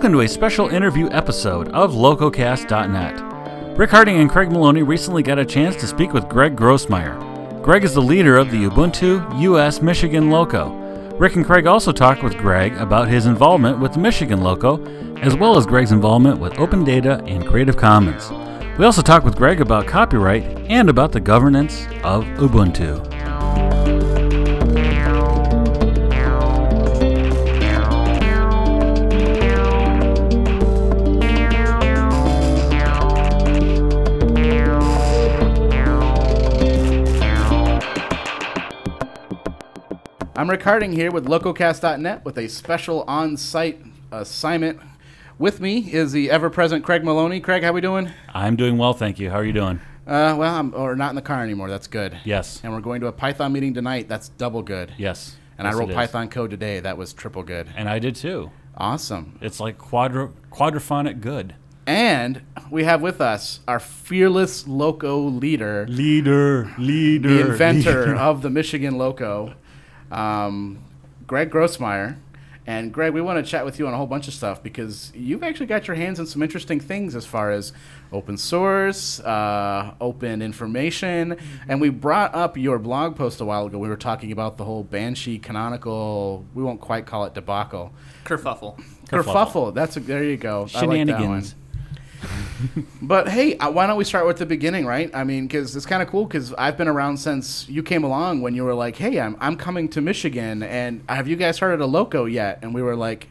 Welcome to a special interview episode of LocoCast.net. Rick Harding and Craig Maloney recently got a chance to speak with Greg Grossmeyer. Greg is the leader of the Ubuntu US Michigan Loco. Rick and Craig also talked with Greg about his involvement with the Michigan Loco, as well as Greg's involvement with Open Data and Creative Commons. We also talked with Greg about copyright and about the governance of Ubuntu. I'm Rick Harding here with Lococast.net with a special on-site assignment. With me is the ever-present Craig Maloney. Craig, how we doing? I'm doing well, thank you. How are you doing? Uh, well, I'm or not in the car anymore. That's good. Yes. And we're going to a Python meeting tonight. That's double good. Yes. And Yes, I wrote. Python code today. That was triple good. And I did too. Awesome. It's like quadra quadraphonic good. And we have with us our fearless loco leader, Leader, leader. the inventor of the Michigan Loco, um, Greg Grossmeyer. And Greg, we want to chat with you on a whole bunch of stuff because you've actually got your hands on some interesting things as far as open source, uh, open information. And we brought up your blog post a while ago. We were talking about the whole Banshee canonical, we won't quite call it debacle. Kerfuffle. Kerfuffle. That's a, there you go. I like that one. Shenanigans. But hey, uh, why don't we start with the beginning, right? I mean, because it's kind of cool because I've been around since you came along when you were like, hey, I'm, I'm coming to Michigan, and have you guys heard of a Loco yet? And we were like,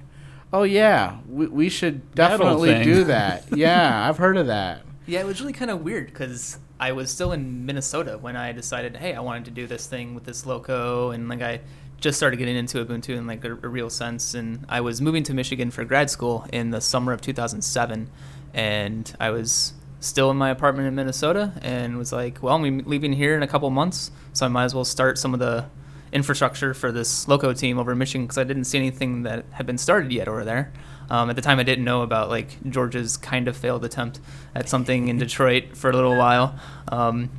oh, yeah, we, we should definitely thing. do that. yeah, I've heard of that. Yeah, it was really kind of weird because I was still in Minnesota when I decided, hey, I wanted to do this thing with this loco, and like I just started getting into Ubuntu in like a, a real sense. And I was moving to Michigan for grad school in the summer of 2007, and I was still in my apartment in Minnesota, and was like, well, I'm leaving here in a couple months, so I might as well start some of the infrastructure for this loco team over in Michigan because I didn't see anything that had been started yet over there. Um, at the time, I didn't know about like George's kind of failed attempt at something in Detroit for a little while. Um,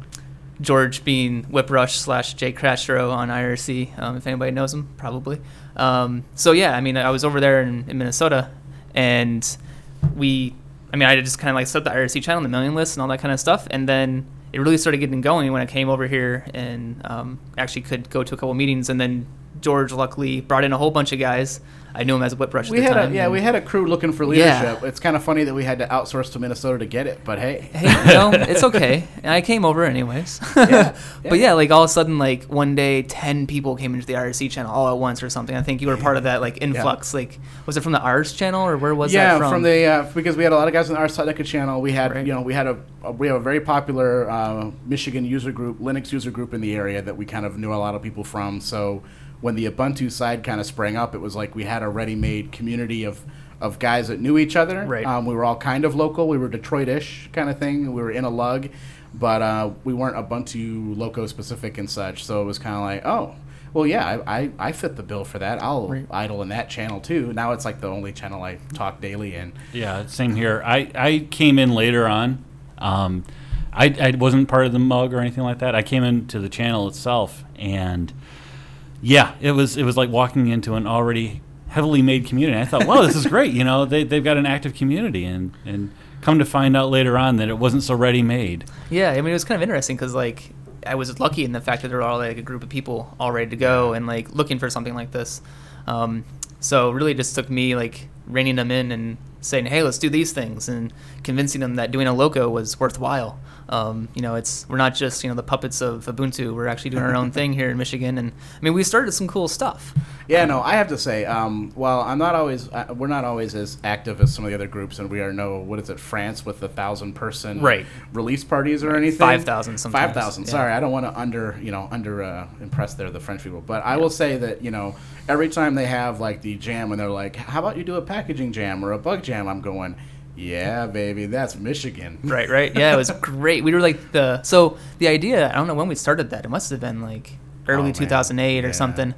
George being Whip Rush slash Jay Crashero on IRC, um, if anybody knows him, probably. Um, so yeah, I mean, I was over there in, in Minnesota, and we, I mean, I just kind of like set the IRC channel, the mailing list, and all that kind of stuff, and then it really started getting going when I came over here and um, actually could go to a couple meetings, and then George luckily brought in a whole bunch of guys. I knew him as Whip Rush at We the had a yeah, we had a crew looking for Yeah. leadership. It's kind of funny that we had to outsource to Minnesota to get it, but hey, hey, no, it's okay. And I came over anyways. Yeah, But yeah, like all of a sudden, like one day, ten people came into the IRC channel all at once or something. I think you were part of that like influx. Like, was it from the Ars channel or where was that? yeah, that from? the uh, because we had a lot of guys on Ars Technica channel. We had Right. you know we had a, a we have a very popular uh, Michigan user group, Linux user group in the area that we kind of knew a lot of people from. So when the Ubuntu side kind of sprang up, it was like we had a ready-made community of of guys that knew each other. Right. Um, we were all kind of local. We were Detroit-ish kind of thing. We were in a lug, but uh, we weren't Ubuntu loco specific and such. So it was kind of like, oh. Well, yeah, I, I, I fit the bill for that. I'll Right. idle in that channel too. Now it's like the only channel I talk daily in. Yeah, same here. I, I came in later on. Um, I, I wasn't part of the mug or anything like that. I came into the channel itself, and yeah, it was it was like walking into an already heavily made community. I thought, wow, this is great. You know, they they've got an active community, and and come to find out later on that it wasn't so ready made. yeah, I mean, it was kind of interesting because like I was lucky in the fact that there were all like a group of people all ready to go and like looking for something like this. Um, so really just took me like reining them in and saying, "Hey, let's do these things," and convincing them that doing a loco was worthwhile. Um, you know, it's we're not just you know the puppets of Ubuntu. We're actually doing our own thing here in Michigan, and I mean, we started some cool stuff. Yeah, no, I have to say, um, well, I'm not always, uh, we're not always as active as some of the other groups, and we are no, what is it, France with the thousand person Right. release parties or anything? 5,000 sometimes, Five thousand. yeah. Sorry, I don't want to under, you know, under uh, impress there the French people, but I will say that you know, every time they have like the jam, and they're like, how about you do a packaging jam or a bug jam? I'm going, yeah, baby, that's Michigan. Right, right. Yeah, it was great. We were like the so the idea. I don't know when we started that. It must have been like Oh, early man. 2008 Yeah. or something.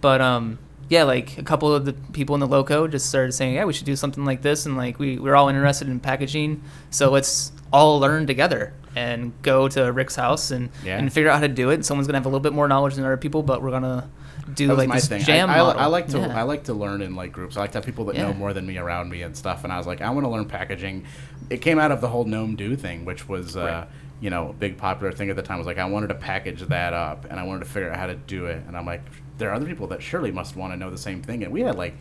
But um, yeah, like a couple of the people in the loco just started saying, yeah, we should do something like this, and like we we're all interested in packaging, so let's all learn together. and go to Rick's house and, Yeah. and figure out how to do it. Someone's gonna have a little bit more knowledge than other people, but we're gonna do That was like my this thing. jam I, I. I like to Yeah. I like to learn in like groups. I like to have people that know more than me around me and stuff. And I was like, I want to learn packaging. It came out of the whole GNOME Do thing, which was uh, you know a big popular thing at the time. Was like I wanted to package that up and I wanted to figure out how to do it. And I'm like, there are other people that surely must want to know the same thing. And we had like.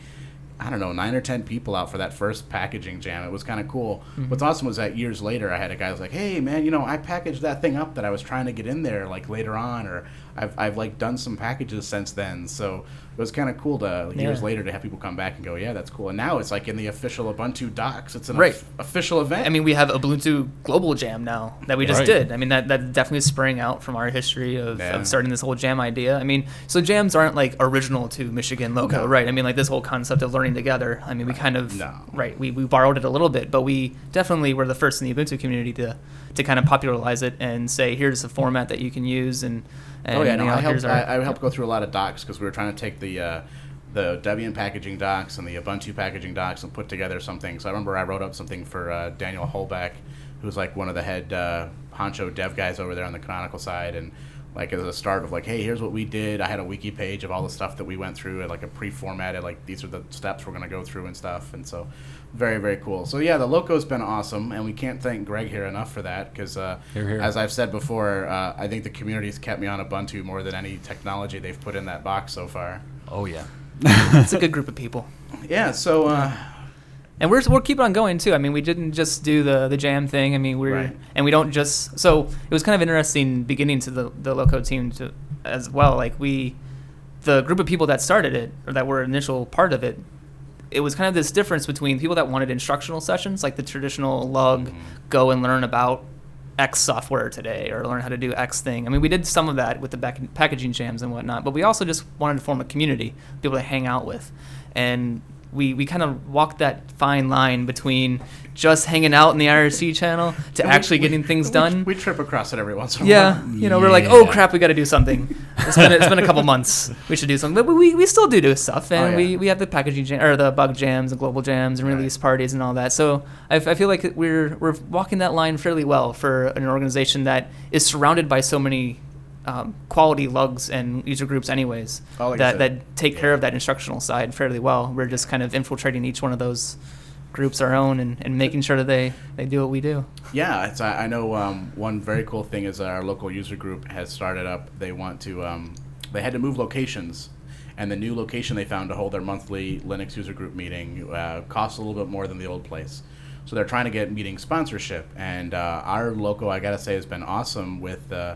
I don't know, nine or ten people out for that first packaging jam. It was kind of cool. Mm-hmm. What's awesome was that years later, I had a guy was like, "Hey, man, you know, I packaged that thing up that I was trying to get in there like later on, or I've, I've like done some packages since then." So it was kind of cool to years Yeah. later to have people come back and go, "Yeah, that's cool." And now it's like in the official Ubuntu docs. It's an Right. of- official event. I mean, we have Ubuntu Global Jam now that we just Right. did. I mean, that that definitely sprang out from our history of, Yeah. of starting this whole jam idea. I mean, so jams aren't like original to Michigan Loco, No. right? I mean, like this whole concept of learning together. I mean, we uh, kind of No. right. We, we borrowed it a little bit, but we definitely were the first in the Ubuntu community to to kind of popularize it and say, here's a format that you can use and. And oh yeah, no, know, I helped. our- I, I helped go through a lot of docs because we were trying to take the uh, the Debian packaging docs and the Ubuntu packaging docs and put together something. So I remember I wrote up something for uh, Daniel Holbach, who's like one of the head uh, honcho dev guys over there on the Canonical side, and like as a start of like, hey, here's what we did. I had a wiki page of all the stuff that we went through, and like a pre-formatted, like these are the steps we're gonna go through and stuff. And so, very very cool. So yeah, the loco's been awesome, and we can't thank Greg here enough for that because uh, Here, here. as I've said before, uh, I think the community's kept me on Ubuntu more than any technology they've put in that box so far. Oh yeah. it's a good group of people. Yeah, so uh, And we're we're keeping on going too. I mean, we didn't just do the the jam thing. I mean, we're Right. and we don't just. So it was kind of interesting beginning to the the Loco team to as well. Like we, the group of people that started it or that were initial part of it. It was kind of this difference between people that wanted instructional sessions, like the traditional lug, mm-hmm. go and learn about X software today or learn how to do X thing. I mean, we did some of that with the back- packaging jams and whatnot, but we also just wanted to form a community, people to hang out with. And we, we kind of walked that fine line between just hanging out in the IRC channel to we- actually we- getting things we- done. We, trip across it every once in a yeah, while. you know, we're like, oh crap, we got to do something. It's been it's been a couple months. We should do something, but we, we still do do stuff, and Oh, yeah. we, we have the packaging jam, or the bug jams and global jams and Right. release parties and all that. So I feel like we're we're walking that line fairly well for an organization that is surrounded by so many um, quality lugs and user groups, anyways, Oh, like that that take care of that instructional side fairly well. We're just kind of infiltrating each one of those groups our own and, and making sure that they, they do what we do. Yeah, it's, I, I know um, one very cool thing is that our local user group has started up. They want to, um, they had to move locations, and the new location they found to hold their monthly Linux user group meeting uh, costs a little bit more than the old place. So they're trying to get meeting sponsorship, and uh, our local, I gotta say, has been awesome with uh,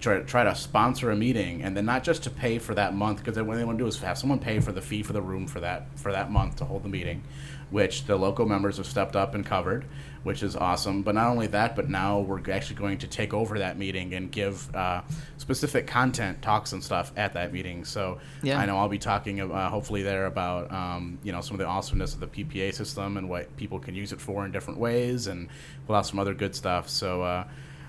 try, try to sponsor a meeting, and then not just to pay for that month, because what they want to do is have someone pay for the fee for the room for that for that month to hold the meeting, which the local members have stepped up and covered, which is awesome. But not only that, but now we're actually going to take over that meeting and give uh, specific content talks and stuff at that meeting. So Yeah. I know I'll be talking uh, hopefully there about um, you know some of the awesomeness of the PPA system and what people can use it for in different ways, and we'll have some other good stuff. So. Uh,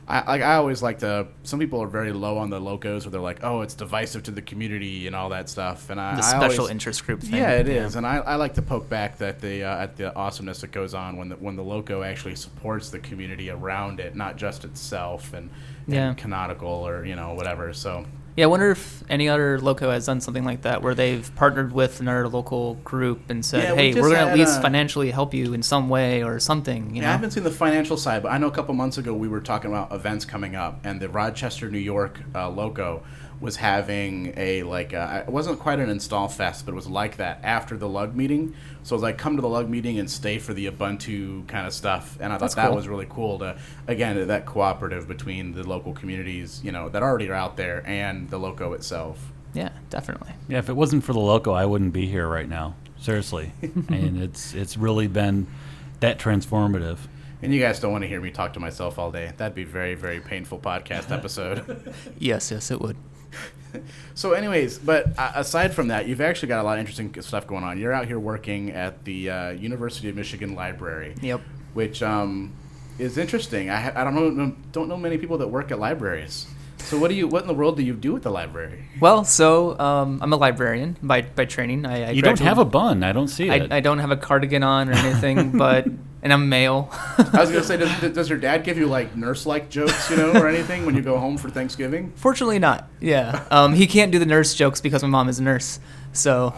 I, like I always like to. Some people are very low on the locos, where they're like, "Oh, it's divisive to the community and all that stuff." And I, The I special always- interest group thing. yeah, it is, and I, I like to poke back that the uh, at the awesomeness that goes on when the when the loco actually supports the community around it, not just itself and, and Yeah. canonical or you know whatever. So Yeah, I wonder if any other loco has done something like that, where they've partnered with another local group and said, Yeah, we "Hey, just we're going to had, at least uh, financially help you in some way or something." You yeah, I haven't seen the financial side, but I know a couple months ago we were talking about events coming up, and the Rochester, New York uh, loco was having a like uh, it wasn't quite an install fest, but it was like that after the lug meeting. So it was like come to the lug meeting and stay for the Ubuntu kind of stuff, and I thought That's that cool. was really cool to again that cooperative between the local communities, you know, that already are out there and the loco itself. yeah, definitely. Yeah, if it wasn't for the loco, I wouldn't be here right now. Seriously, and it's it's really been that transformative. And you guys don't want to hear me talk to myself all day. That'd be very very painful podcast episode. Yes, yes, it would. So, anyways, but uh, aside from that, you've actually got a lot of interesting stuff going on. You're out here working at the uh, University of Michigan Library, Yep. which um, is interesting. I, ha- I don't know don't know many people that work at libraries. So, what do you what in the world do you do at the library? Well, so um, I'm a librarian by by training. I, I You don't have a bun. I don't see I, it. I don't have a cardigan on or anything, but and I'm male. I was gonna say, does, does your dad give you like nurse-like jokes, you know, or anything when you go home for Thanksgiving? Fortunately, not. Yeah, um, he can't do the nurse jokes because my mom is a nurse. So,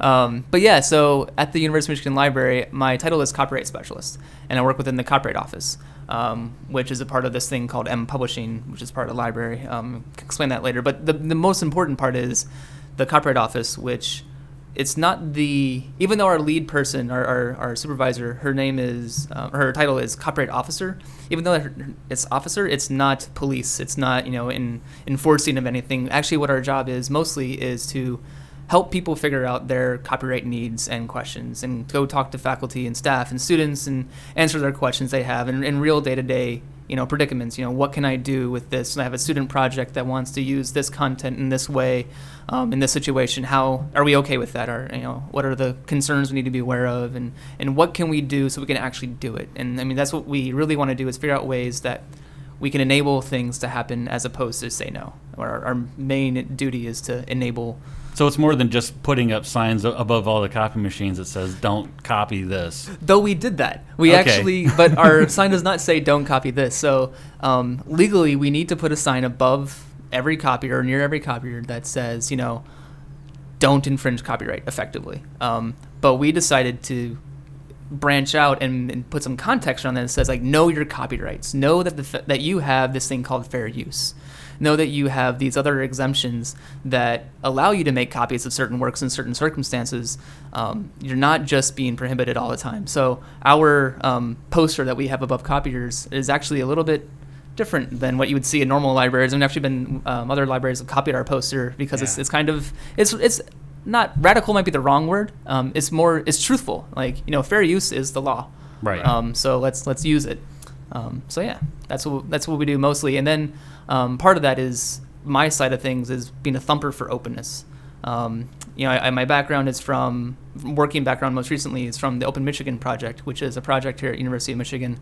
um, but yeah, so at the University of Michigan Library, my title is copyright specialist, and I work within the copyright office, um, which is a part of this thing called M Publishing, which is part of the library. Um, can explain that later. But the the most important part is the copyright office, which it's not the even though our lead person our, our, our supervisor her name is uh, her title is copyright officer even though it's officer it's not police. It's not you know in enforcing of anything. Actually what our job is mostly is to help people figure out their copyright needs and questions and go talk to faculty and staff and students and answer their questions they have in, in real day-to-day you know predicaments you know what can i do with this? I have a student project that wants to use this content in this way um, in this situation. How are we okay with that? Or you know what are the concerns we need to be aware of? And and what can we do so we can actually do it? And i mean that's what we really want to do is figure out ways that we can enable things to happen as opposed to say no. Our, our main duty is to enable so it's more than just putting up signs above all the copy machines that says "Don't copy this." Though we did that, we okay. actually, but our sign does not say "Don't copy this." So um, legally, we need to put a sign above every copier or near every copier that says, you know, "Don't infringe copyright." Effectively, um, but we decided to branch out and, and, put some context on that. It says like, know your copyrights. Know that the that you have this thing called fair use know that you have these other exemptions that allow you to make copies of certain works in certain circumstances. Um, you're not just being prohibited all the time. So our um, poster that we have above copiers is actually a little bit different than what you would see in normal libraries. And actually been um, other libraries have copied our poster because yeah. it's, it's kind of it's it's not radical might be the wrong word. Um, it's more it's truthful. Like you know, fair use is the law. Right. Um, so let's let's use it. Um, so yeah, that's what that's what we do mostly. And then um, part of that is my side of things is being a thumper for openness. Um, you know, I, I, my background is from working background most recently is from the Open Michigan Project, which is a project here at University of Michigan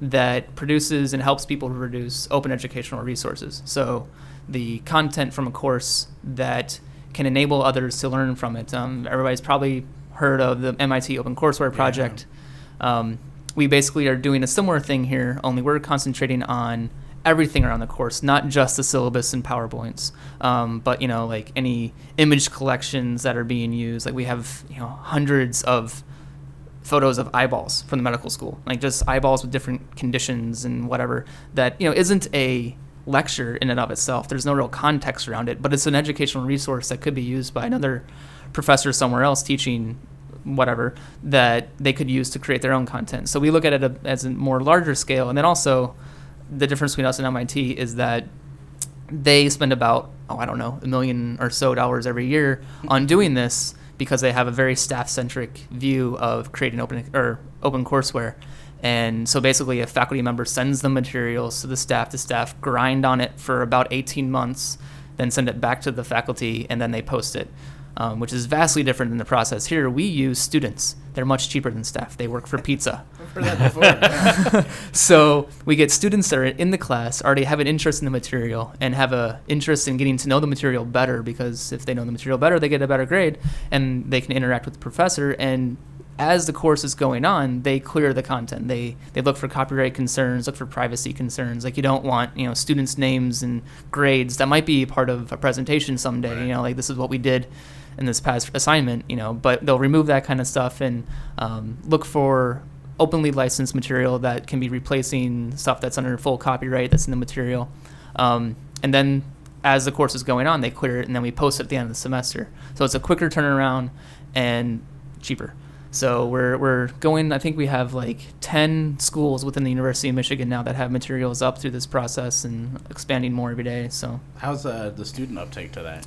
that produces and helps people produce open educational resources. So the content from a course that can enable others to learn from it. Um, everybody's probably heard of the MIT Open Courseware Project. Yeah. Um, we basically are doing a similar thing here, only we're concentrating on everything around the course, not just the syllabus and PowerPoints, um, but you know, like any image collections that are being used. Like we have, you know, hundreds of photos of eyeballs from the medical school, like just eyeballs with different conditions and whatever. That you know isn't a lecture in and of itself. There's no real context around it, but it's an educational resource that could be used by another professor somewhere else teaching whatever that they could use to create their own content. So we look at it as a more larger scale, and then also the difference between us and MIT is that they spend about oh I don't know a million or so dollars every year on doing this because they have a very staff centric view of creating open or open courseware. And so basically, a faculty member sends the materials to the staff. The staff grind on it for about 18 months, then send it back to the faculty, and then they post it um, which is vastly different than the process. Here, we use students. They're much cheaper than staff. They work for pizza. before, so we get students that are in the class, already have an interest in the material, and have a interest in getting to know the material better. Because if they know the material better, they get a better grade, and they can interact with the professor. And as the course is going on, they clear the content. They they look for copyright concerns, look for privacy concerns. Like you don't want you know students' names and grades that might be part of a presentation someday. Right. You know, like this is what we did in this past assignment, you know, but they'll remove that kind of stuff and um, look for openly licensed material that can be replacing stuff that's under full copyright that's in the material. Um, and then as the course is going on, they clear it and then we post it at the end of the semester. So it's a quicker turnaround and cheaper. So we're, we're going, I think we have like 10 schools within the University of Michigan now that have materials up through this process and expanding more every day. So how's uh, the student uptake to that?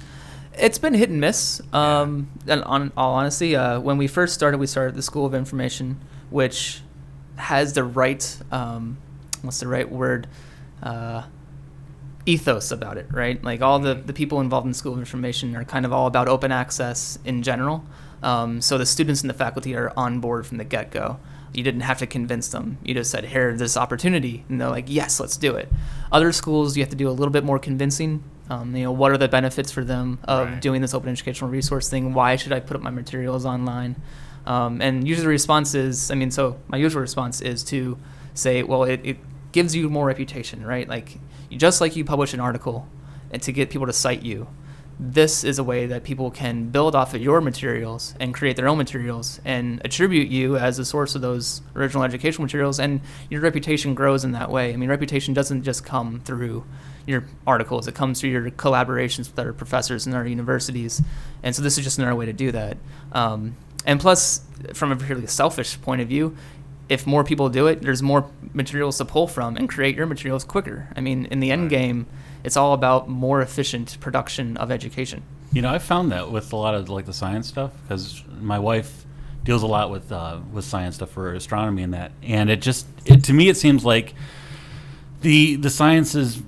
It's been hit and miss. Um, and on all honesty, uh, when we first started, we started the School of Information, which has the right, um, what's the right word, uh, ethos about it, right? Like all the, the people involved in the School of Information are kind of all about open access in general. Um, so the students and the faculty are on board from the get go. You didn't have to convince them. You just said, "Here, this opportunity," and they're like, "Yes, let's do it." Other schools, you have to do a little bit more convincing. Um, you know, what are the benefits for them of right. doing this open educational resource thing? Why should I put up my materials online? Um, and usually the response is, I mean, so my usual response is to say, well, it, it gives you more reputation, right? Like, you, just like you publish an article and to get people to cite you, this is a way that people can build off of your materials and create their own materials and attribute you as the source of those original educational materials and your reputation grows in that way. I mean, reputation doesn't just come through your articles, it comes through your collaborations with other professors in our universities. And so this is just another way to do that. Um, and plus, from a purely selfish point of view, if more people do it, there's more materials to pull from and create your materials quicker. I mean, in the end game, it's all about more efficient production of education. You know, I found that with a lot of like the science stuff because my wife deals a lot with uh, with science stuff for astronomy and that, and it just it, to me it seems like the the sciences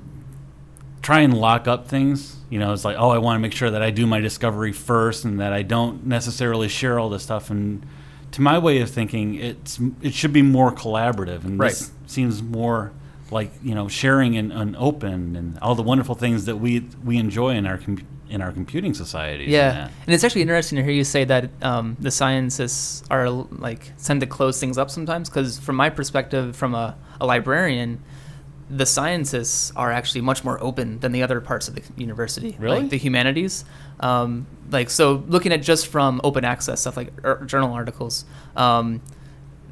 try and lock up things. You know, it's like oh, I want to make sure that I do my discovery first and that I don't necessarily share all this stuff. And to my way of thinking, it's it should be more collaborative, and Right. this seems more like you know sharing and, and open and all the wonderful things that we we enjoy in our com- in our computing society. Yeah, that. and it's actually interesting to hear you say that um, the scientists are like tend to close things up sometimes. Because from my perspective, from a, a librarian, the sciences are actually much more open than the other parts of the university, Really? like the humanities. Um, like so, looking at just from open access stuff like er, journal articles, um,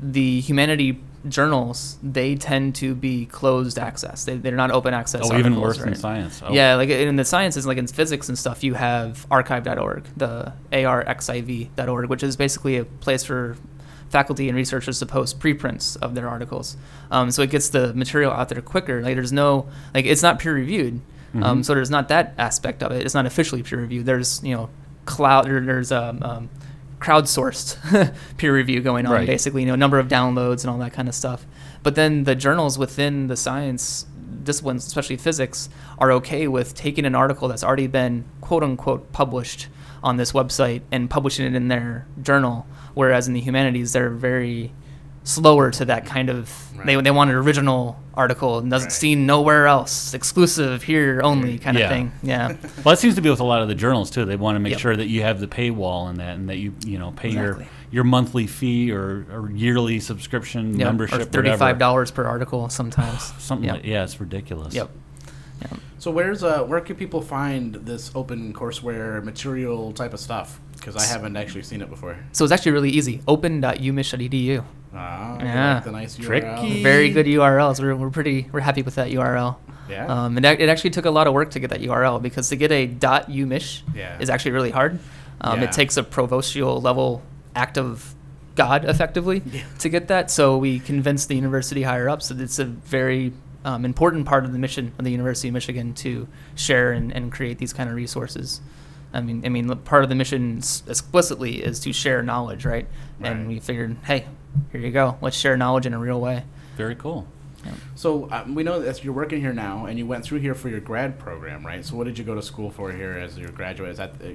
the humanity journals they tend to be closed access. They, they're not open access. Oh, even worse than science. Oh. Yeah, like in the sciences, like in physics and stuff, you have archive.org, the arxiv.org, which is basically a place for faculty and researchers to post preprints of their articles. Um, so it gets the material out there quicker. Like there's no, like it's not peer reviewed. Um, Mhm. so there's not that aspect of it. It's not officially peer reviewed. There's, you know, cloud, or there's um, um, crowdsourced peer review going on, Right. basically, you know, number of downloads and all that kind of stuff. But then the journals within the science disciplines, especially physics, are okay with taking an article that's already been quote unquote published on this website and publishing it in their journal. Whereas in the humanities, they're very slower to that kind of. They, Right. they want an original article and doesn't Right. seen nowhere else, exclusive here only kind Yeah. of thing. Yeah. Well, that seems to be with a lot of the journals too. They want to make Yep. sure that you have the paywall and that, and that you you know pay Exactly. your your monthly fee or, or yearly subscription Yep. membership, or thirty five dollars per article sometimes. Something. Yep. Like, yeah, it's ridiculous. Yep. So where's uh where can people find this open courseware material type of stuff? Because I haven't actually seen it before. So it's actually really easy. Open.umich.edu. Ah, Yeah. like the nice URL. Tricky. Very good URLs. We're, we're pretty we're happy with that URL. Yeah. Um, and it actually took a lot of work to get that URL because to get a .umich Yeah. is actually really hard. Um, Yeah. It takes a provostial level act of God effectively Yeah. to get that. So we convinced the university higher ups that it's a very um, important part of the mission of the University of Michigan to share and, and create these kind of resources. I mean, I mean, part of the mission explicitly is to share knowledge, right? Right. And we figured, hey, here you go. Let's share knowledge in a real way. Very cool. So um, we know that you're working here now, and you went through here for your grad program, right? So what did you go to school for here as your graduate? Is that uh,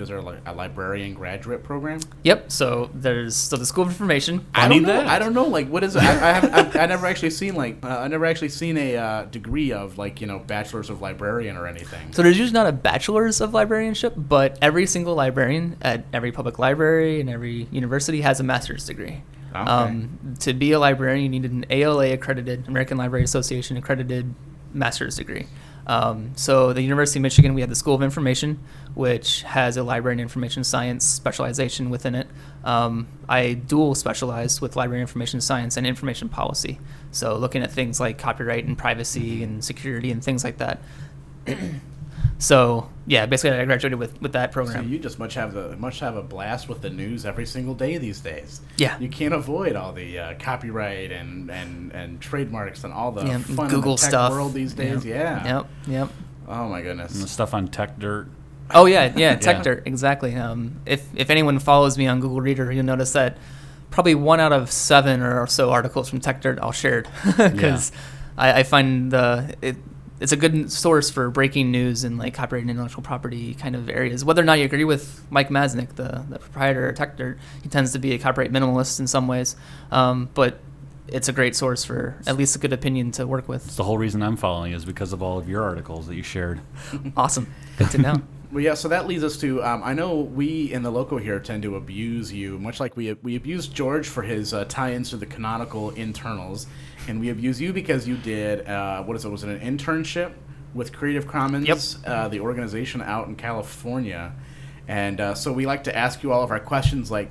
is there like a librarian graduate program? Yep. So there's so the School of Information. I I don't know. that. I don't know. Like, what is? it? I, I have. I've, I never actually seen like. Uh, I never actually seen a uh, degree of like you know bachelor's of librarian or anything. So there's usually not a bachelor's of librarianship, but every single librarian at every public library and every university has a master's degree. Okay. Um, to be a librarian, you need an ALA accredited, American Library Association accredited master's degree. Um, so the University of Michigan, we have the School of Information, which has a library and information science specialization within it. Um, I dual specialized with library and information science and information policy. So looking at things like copyright and privacy and security and things like that. so yeah, basically I graduated with, with that program. So you just much have the must have a blast with the news every single day these days. Yeah. You can't avoid all the uh, copyright and, and, and trademarks and all the Yeah, fun Google the tech stuff. world these days. Yeah. Yep. Yep. Oh my goodness. And the goodness. stuff on Tech Dirt. Oh yeah, yeah, Yeah. Exactly. Um, if if anyone follows me on Google Reader, you'll notice that probably one out of seven or so articles from TechDirt I'll shared because I, I find the it, it's a good source for breaking news and like copyright and intellectual property kind of areas. Whether or not you agree with Mike Masnick, the, the proprietor of TechDirt, he tends to be a copyright minimalist in some ways, um, but it's a great source for at least a good opinion to work with. It's the whole reason I'm following is because of all of your articles that you shared. Awesome, good to know. Well, yeah. So that leads us to um, I know we in the local here tend to abuse you, much like we we abused George for his uh, tie-ins to the canonical internals, and we abuse you because you did uh, what is it? Was it an internship with Creative Commons, Yep. uh, the organization out in California, and uh, so we like to ask you all of our questions like.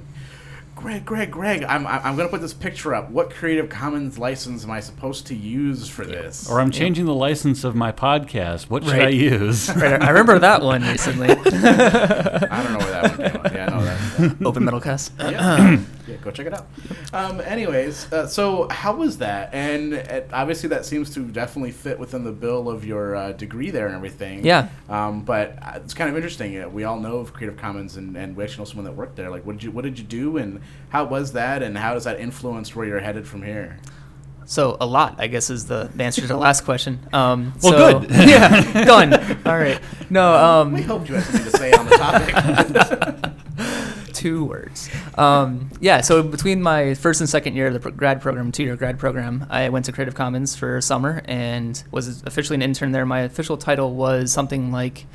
Greg, Greg, Greg, I'm, I'm going to put this picture up. What Creative Commons license am I supposed to use for this? Or I'm changing the license of my podcast. What should I use? Right, I remember that one recently. I don't know where that one came up. Yeah, I know that. Open Metalcast. yeah, yeah, go check it out. Um, anyways, uh, so how was that? And uh, obviously, that seems to definitely fit within the bill of your uh, degree there and everything. Yeah. Um, but uh, it's kind of interesting. Uh, we all know of Creative Commons, and, and we actually know someone that worked there. Like, what did you what did you do, and how was that, and how does that influence where you're headed from here? So a lot, I guess, is the, the answer to the last question. Um, Well, so- good. yeah, done. All right. No, um, We hoped you had something to say on the topic. Two words. Um, yeah, so between my first and second year of the grad program, two year grad program, I went to Creative Commons for summer and was officially an intern there. My official title was something like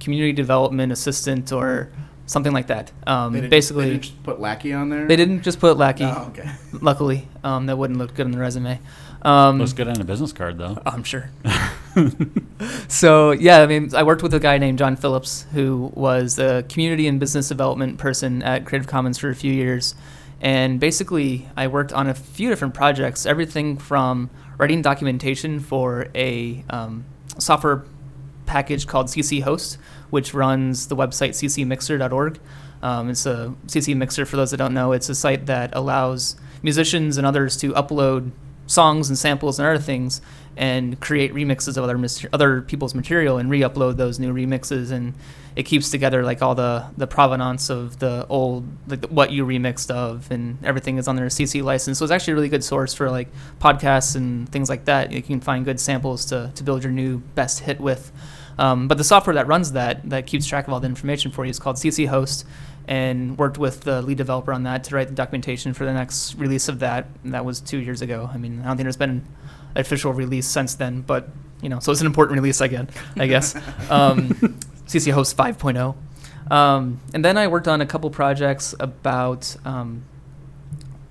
community development assistant or something like that. Um, They didn't- basically, they didn't just put lackey on there. they didn't just put Lackey. Oh, okay. Luckily, um, that wouldn't look good on the resume. Um, Looks good on a business card, though. I'm sure. so yeah, I mean, I worked with a guy named Jon Phillips who was a community and business development person at Creative Commons for a few years, and basically I worked on a few different projects, everything from writing documentation for a um, software package called CC Host, which runs the website ccmixer.org. Um, it's a CC Mixer, for those that don't know, it's a site that allows musicians and others to upload songs and samples and other things and create remixes of other mis- other people's material and re-upload those new remixes. And it keeps together like all the the provenance of the old like what you remixed of and everything is on their CC license. So it's actually a really good source for like podcasts and things like that. You can find good samples to, to build your new best hit with. Um, but the software that runs that that keeps track of all the information for you is called CC Host and worked with the lead developer on that to write the documentation for the next release of that. And that was two years ago. I mean, I don't think there's been an official release since then, but you know, so it's an important release again, I guess. um, CC Host 5.0. Um, and then I worked on a couple projects about um,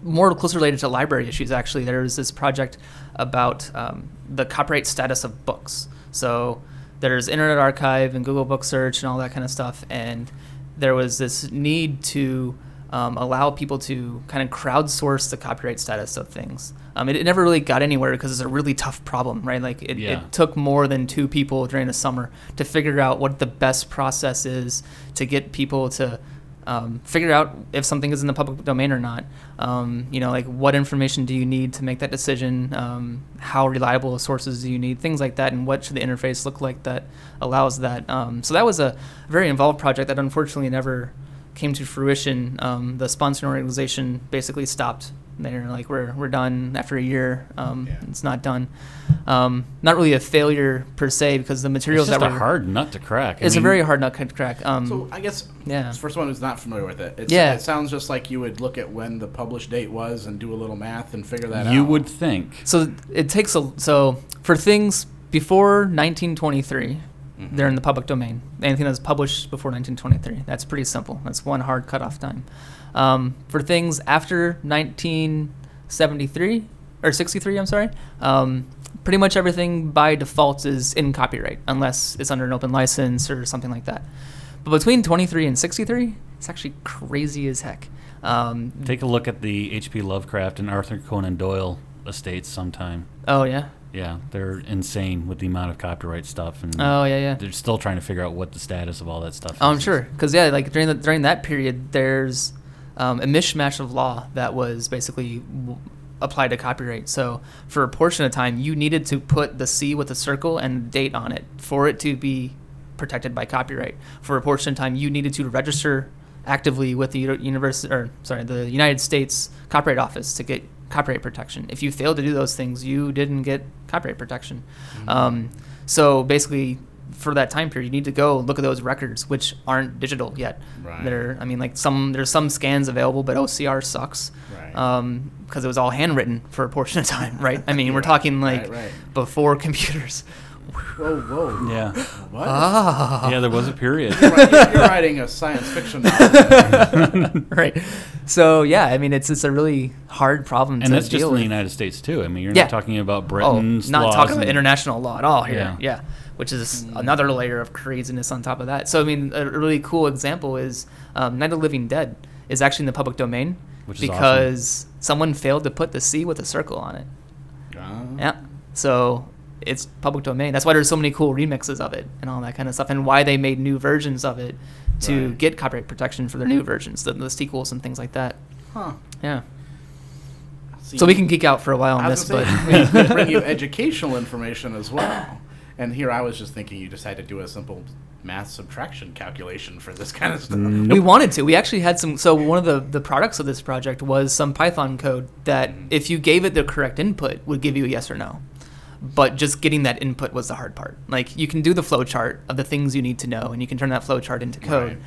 more closely related to library issues. Actually, there was this project about um, the copyright status of books. So there's Internet Archive and Google Book Search and all that kind of stuff, and there was this need to um, allow people to kind of crowdsource the copyright status of things. Um, it, it never really got anywhere because it's a really tough problem, right? Like it, Yeah. it took more than two people during the summer to figure out what the best process is to get people to um, figure out if something is in the public domain or not. Um, you know, like what information do you need to make that decision? Um, how reliable sources do you need? Things like that, and what should the interface look like that allows that? Um, so that was a very involved project that unfortunately never came to fruition. Um, the sponsoring organization basically stopped. They're like, we're, we're done after a year. Um, Yeah. It's not done. Um, not really a failure per se because the It's materials just that a were hard nut to crack. I it's a very hard nut to crack. Um, So I guess Yeah. for someone who's not familiar with it, it's, Yeah. it sounds just like you would look at when the published date was and do a little math and figure that out. You would think. So it takes a so for things before 1923, they're in the public domain. Anything that's published before 1923, that's pretty simple. That's one hard cutoff time. Um, for things after 1973 or 63, I'm sorry, um, pretty much everything by default is in copyright unless it's under an open license or something like that. But between 23 and 63, it's actually crazy as heck. Um, Take a look at the H.P. Lovecraft and Arthur Conan Doyle estates sometime. oh yeah, Yeah, they're insane with the amount of copyright stuff, and oh yeah, yeah. they're still trying to figure out what the status of all that stuff Oh, I'm sure, because yeah, like during the during that period, there's um, a mishmash of law that was basically w- applied to copyright. So for a portion of time, you needed to put the C with a circle and date on it for it to be protected by copyright. For a portion of time, you needed to register actively with the or sorry, the United States Copyright Office to get copyright protection. If you failed to do those things, you didn't get copyright protection. Um, so basically, for that time period, you need to go look at those records, which aren't digital yet. Right. They're, I mean, like some there's some scans available, but OCR sucks. Right. Um, because it was all handwritten for a portion of time, right? I mean, we're Right, talking like right, right. before computers. Whoa, whoa. Yeah. What? Ah. Yeah, there was a period. You're, writing, you're writing a science fiction novel. right. So yeah, I mean, it's it's a really hard problem And to that's just deal in the. United States too. I mean, you're Yeah. not talking about oh, Britain's not laws talking about international law at all here. Yeah. Yeah. Which is another layer of craziness on top of that. So I mean, a really cool example is um, Night of the Living Dead is actually in the public domain Which is awesome. because someone failed to put the C with a circle on it. Uh, Yeah. So it's public domain. That's why there's so many cool remixes of it and all that kind of stuff, and why they made new versions of it to Right. get copyright protection for their new versions, the, the sequels and things like that. huh. Yeah. See, So we can geek out for a while on this, was but we bring you educational information as well. And here I was just thinking you just had to do a simple math subtraction calculation for this kind of stuff. we wanted to. We actually had some. So one of the the products of this project was some Python code that, if you gave it the correct input, would give you a yes or no. But just getting that input was the hard part. Like you can do the flowchart of the things you need to know, and you can turn that flowchart into code. Right.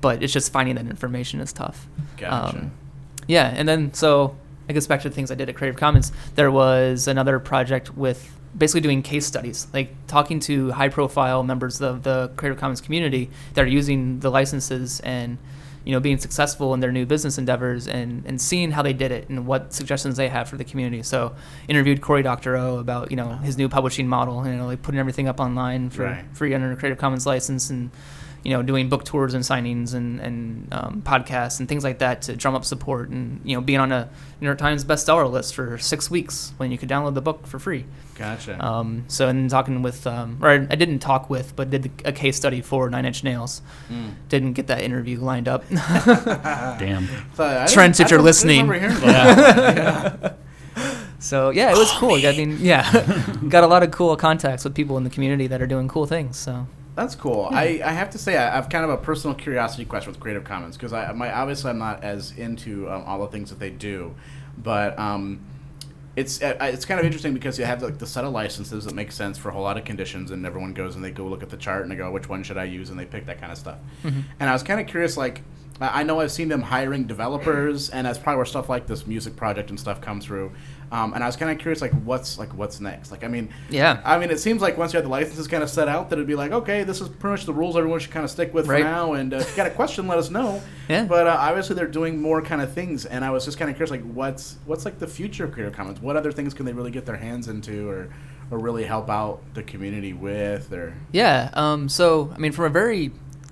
But it's just finding that information is tough. Gotcha. Um, yeah, and then so I guess back to the things I did at Creative Commons. There was another project with basically doing case studies, like talking to high-profile members of the Creative Commons community that are using the licenses and you know being successful in their new business endeavors and and seeing how they did it and what suggestions they have for the community. So interviewed Cory Doctorow about you know his new publishing model and you know like putting everything up online for Right. free under a Creative Commons license and you know doing book tours and signings and and um, podcasts and things like that to drum up support and you know being on a New York Times bestseller list for six weeks when you could download the book for free. Gotcha. Um, so and talking with um, or I didn't talk with but did a case study for Nine Inch Nails. Mm. Didn't get that interview lined up. Damn. So Trent, if you're listening. I didn't remember hearing about that. so yeah, it was cool. I mean, yeah, got a lot of cool contacts with people in the community that are doing cool things. So That's cool. I, I have to say I, I've kind of a personal curiosity question with Creative Commons because I my obviously I'm not as into um, all the things that they do, but um, it's uh, it's kind of interesting because you have like the set of licenses that make sense for a whole lot of conditions, and everyone goes and they go look at the chart and they go which one should I use and they pick that kind of stuff. And I was kind of curious like. I I know I've seen them hiring developers, and that's probably where stuff like this music project and stuff come through. Um, and I was kind of curious, like, what's like what's next? Like, I mean, Yeah. I mean, it seems like once you have the licenses kind of set out, that it'd be like, okay, this is pretty much the rules everyone should kind of stick with Right. for now. And uh, if you got a question, let us know. Yeah. But uh, obviously, they're doing more kind of things, and I was just kind of curious, like, what's what's like the future of Creative Commons? What other things can they really get their hands into, or or really help out the community with, or Yeah. Um, so, I mean, from a very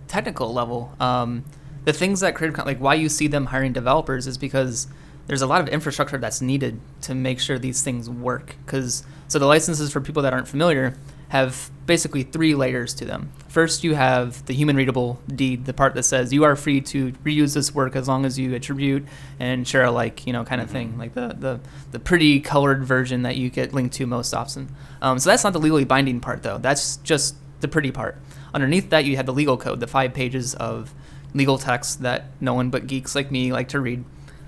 technical level, um, the things that Creative like why you see them hiring developers is because there's a lot of infrastructure that's needed to make sure these things work. Because so the licenses for people that aren't familiar have basically three layers to them. First, you have the human readable deed, the part that says you are free to reuse this work as long as you attribute and share alike, you know, kind of thing, like the, the the pretty colored version that you get linked to most often. Um, so that's not the legally binding part, though. That's just the pretty part. Underneath that, you have the legal code, the five pages of legal text that no one but geeks like me like to read.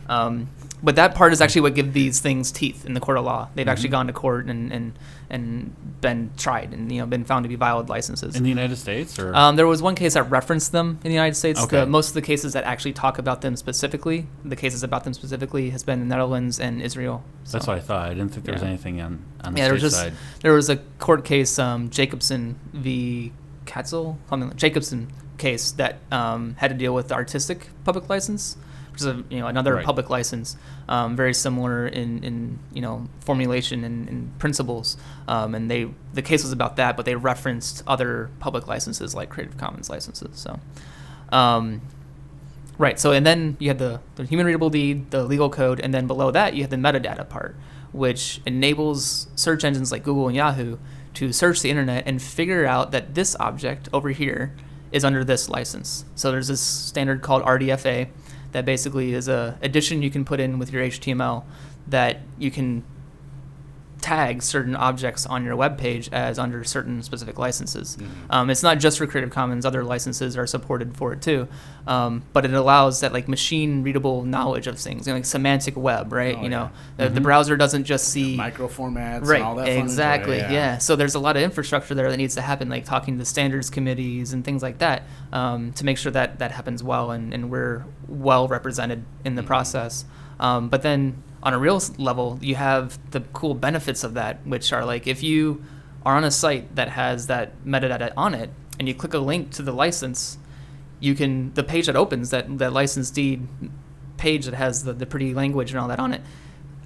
Um, but that part is actually what gives these things teeth in the court of law. They've actually gone to court and, and and been tried and you know been found to be valid licenses. In the United States, or Um, there was one case that referenced them in the United States. Okay. The, most of the cases that actually talk about them specifically, the cases about them specifically, has been the Netherlands and Israel. that's what I thought. I didn't think there was anything on on the yeah, there was state just side. there was a court case, um, Jacobsen v. Katzer, something like Jacobsen case that um, had to deal with the artistic public license, which is a, you know another Right. public license, um, very similar in, in you know formulation and, and principles. Um, and they the case was about that, but they referenced other public licenses like Creative Commons licenses. So. Um, Right. So, and then you have the, the human readable deed, the legal code, and then below that you have the metadata part, which enables search engines like Google and Yahoo to search the internet and figure out that this object over here is under this license. So there's this standard called RDFA that basically is a addition you can put in with your HTML that you can tag certain objects on your web page as under certain specific licenses. Um, it's not just for Creative Commons; other licenses are supported for it too. Um, but it allows that like machine readable knowledge of things, you know, like semantic web, right? Oh, you know, yeah. the, the browser doesn't just see micro formats right and all that exactly stuff. yeah. so there's a lot of infrastructure there that needs to happen like talking to standards committees and things like that um, to make sure that that happens well and, and we're well represented in the Mhm. process um, but then on a real level you have the cool benefits of that which are like if you are on a site that has that metadata on it, and you click a link to the license, you can the page that opens that that license deed page that has the, the pretty language and all that on it.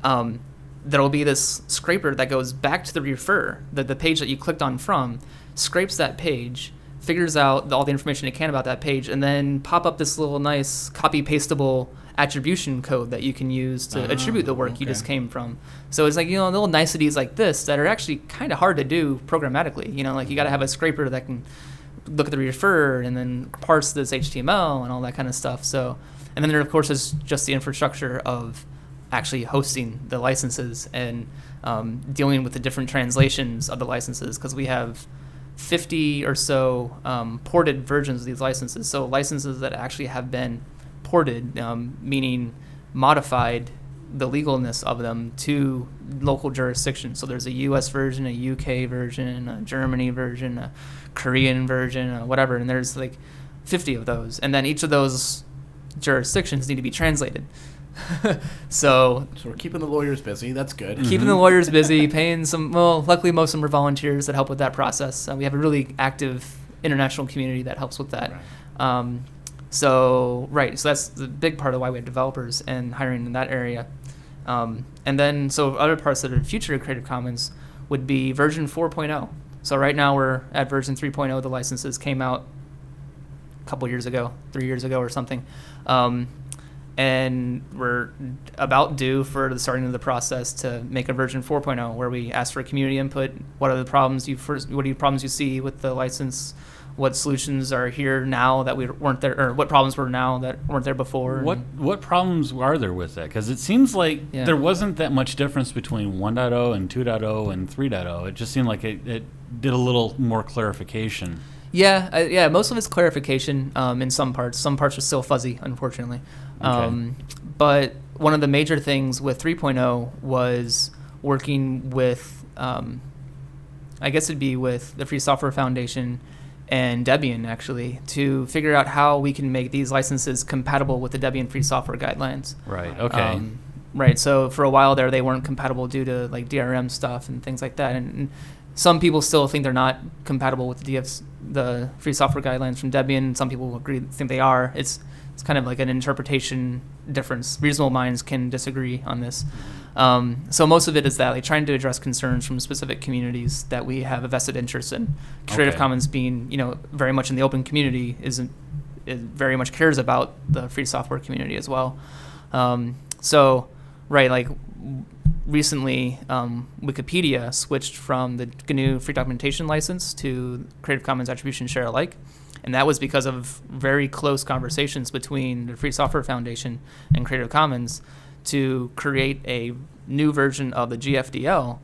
Um, there'll be this scraper that goes back to the refer, the, the page that you clicked on from, scrapes that page, figures out all the information it can about that page, and then pop up this little nice copy pastable attribution code that you can use to Ah, attribute the work you just came from. So it's like, you know, little niceties like this that are actually kind of hard to do programmatically. You know, like you got to have a scraper that can look at the refer and then parse this HTML and all that kind of stuff. So, and then there, of course, is just the infrastructure of actually hosting the licenses and um, dealing with the different translations of the licenses because we have 50 or so um, ported versions of these licenses. So licenses that actually have been ported, um, meaning modified the legalness of them to local jurisdictions. So there's a U.S. version, a UK version, a Germany version, a Korean version, uh, whatever, and there's like 50 of those, and then each of those jurisdictions need to be translated. so So we're keeping the lawyers busy. That's good. keeping the lawyers busy, paying some. Well, luckily most of them are volunteers that help with that process. Uh, we have a really active international community that helps with that. Right. Um, so right, so that's the big part of why we have developers and hiring in that area. Um, and then so other parts that are future of Creative Commons would be version 4.0. So right now we're at version 3.0. The licenses came out a couple years ago, three years ago or something. Um, and we're about due for the starting of the process to make a version 4.0 where we ask for community input. What are the problems you first? What are the problems you see with the license? What solutions are here now that we weren't there, or what problems were now that weren't there before? What what problems are there with that? Because it seems like Yeah. there wasn't that much difference between 1.0 and 2.0 and 3.0. It just seemed like it, it did a little more clarification. Yeah, uh, yeah. Most of it's clarification um, in some parts. Some parts are still fuzzy, unfortunately. Okay. Um, but one of the major things with 3.0 was working with, um, I guess it'd be with the Free Software Foundation and Debian actually to figure out how we can make these licenses compatible with the Debian Free Software guidelines. Right. Okay. Um, right. So for a while there, they weren't compatible due to like DRM stuff and things like that. And, and some people still think they're not compatible with the DFs, the free software guidelines from Debian. Some people agree, think they are. It's it's kind of like an interpretation difference. Reasonable minds can disagree on this. Um, so most of it is that like trying to address concerns from specific communities that we have a vested interest in. Creative Okay. Commons being you know very much in the open community isn't it very much cares about the free software community as well. Um, so, right, like recently, um, Wikipedia switched from the GNU Free Documentation License to Creative Commons Attribution Share Alike, and that was because of very close conversations between the Free Software Foundation and Creative Commons to create a new version of the GFDL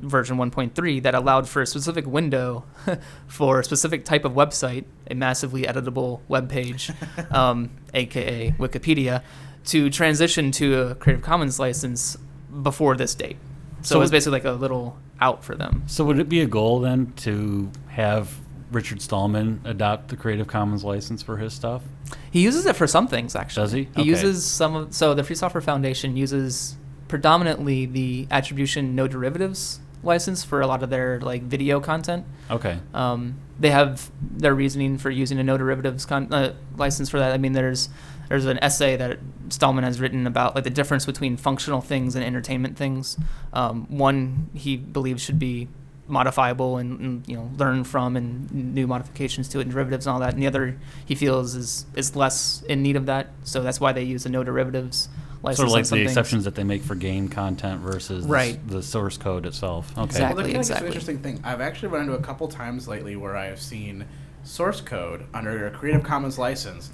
version 1.3 that allowed for a specific window for a specific type of website, a massively editable web page, um, aka Wikipedia, to transition to a Creative Commons license before this date. So, So it was basically like a little out for them. so would it be a goal then to have Richard Stallman adopt the Creative Commons license for his stuff? He uses it for some things, actually. Does he? He Okay. uses some of so the Free Software Foundation uses predominantly the attribution no derivatives license for a lot of their like video content. Okay. Um, they have their reasoning for using a no derivatives con- uh, license for that. I mean, there's there's an essay that Stallman has written about like the difference between functional things and entertainment things. Um, one he believes should be modifiable and, and you know learn from and new modifications to it and derivatives and all that. And the other he feels is is less in need of that. So that's why they use the no derivatives license. Sort of like some the things. exceptions that they make for game content versus the Right. the, source code itself. Okay. Exactly. Well, I feel like exactly. It's an interesting thing. I've actually run into a couple times lately where I have seen source code under a Creative Commons license,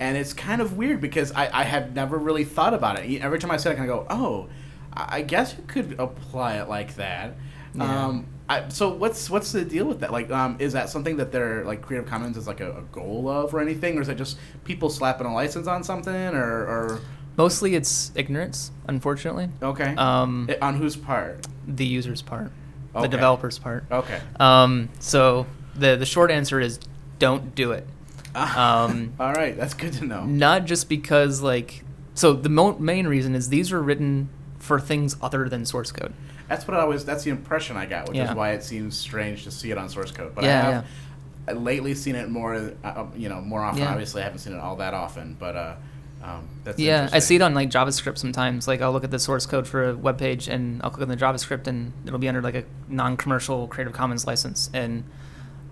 and it's kind of weird because I, I have never really thought about it. Every time I say it, I kind of go, "Oh, I I guess you could apply it like that." Yeah. Um, I, so what's what's the deal with that? Like, um, is that something that they're like Creative Commons is like a, a goal of or anything, or is it just people slapping a license on something, or, or Mostly it's ignorance, unfortunately. okay, Um, It- on whose part? the user's part, Okay. the developer's part. Okay. Um, so the the short answer is don't do it. Um, All right, that's good to know. not just because like so the mo- main reason is these were written for things other than source code. That's what I always. That's the impression I got, which Yeah. is why it seems strange to see it on source code. But Yeah, I have uh, lately seen it more. Uh, you know, more often. Yeah. Obviously, I haven't seen it all that often, but uh, um, that's Yeah, I see it on like JavaScript sometimes. Like I'll look at the source code for a web page and I'll click on the JavaScript and it'll be under like a non-commercial Creative Commons license. And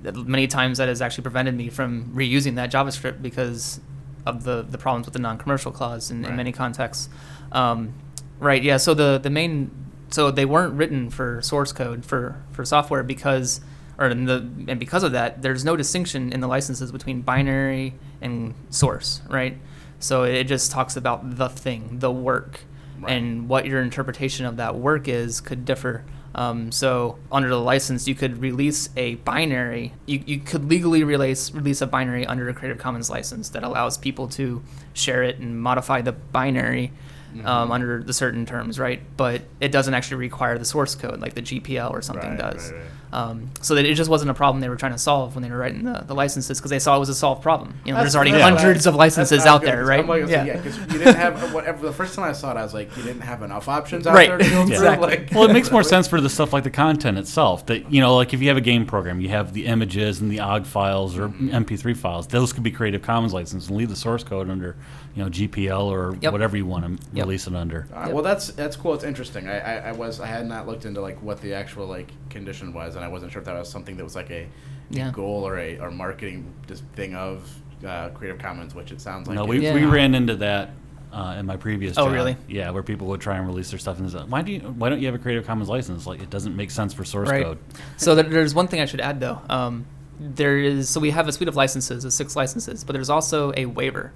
many times that has actually prevented me from reusing that JavaScript because of the the problems with the non-commercial clause in, in many contexts. Um, right. Yeah. So the the main so they weren't written for source code for for software because or in the and because of that there's no distinction in the licenses between binary and source right so it just talks about the thing the work Right. and what your interpretation of that work is could differ um, so under the license you could release a binary you, you could legally release release a binary under a creative commons license that allows people to share it and modify the binary Mm-hmm. um, under the certain terms, right? But it doesn't actually require the source code like the GPL or something Right, does. right, right. Um, so that it just wasn't a problem they were trying to solve when they were writing the, the licenses because they saw it was a solved problem. You know, That's- there's already yeah, hundreds that- of licenses that's not out good, there, 'cause right? I'm like, yeah, because you didn't have whatever. The first time I saw it, I was like, you didn't have enough options out Right. there to. Exactly. Like, well, it makes more sense for the stuff like the content itself. That you know, like if you have a game program, you have the images and the OGG files or Mm-hmm. MP3 files. Those could be Creative Commons license and leave the source code under, you know, GPL or Yep. whatever you want to Yep. release it under. All right, Well, that's that's cool. It's interesting. I, I, I was I had not looked into like what the actual like condition was, and I wasn't sure if that was something that was like a, a Yeah. goal or a or marketing just thing of uh, Creative Commons, which it sounds like. no, we. Yeah. we ran into that uh, in my previous Oh, job. really? Yeah, where people would try and release their stuff and say, why do you why don't you have a Creative Commons license? Like it doesn't make sense for source Right. code. So there's one thing I should add though. Um, there is so we have a suite of licenses, of six licenses, but there's also a waiver,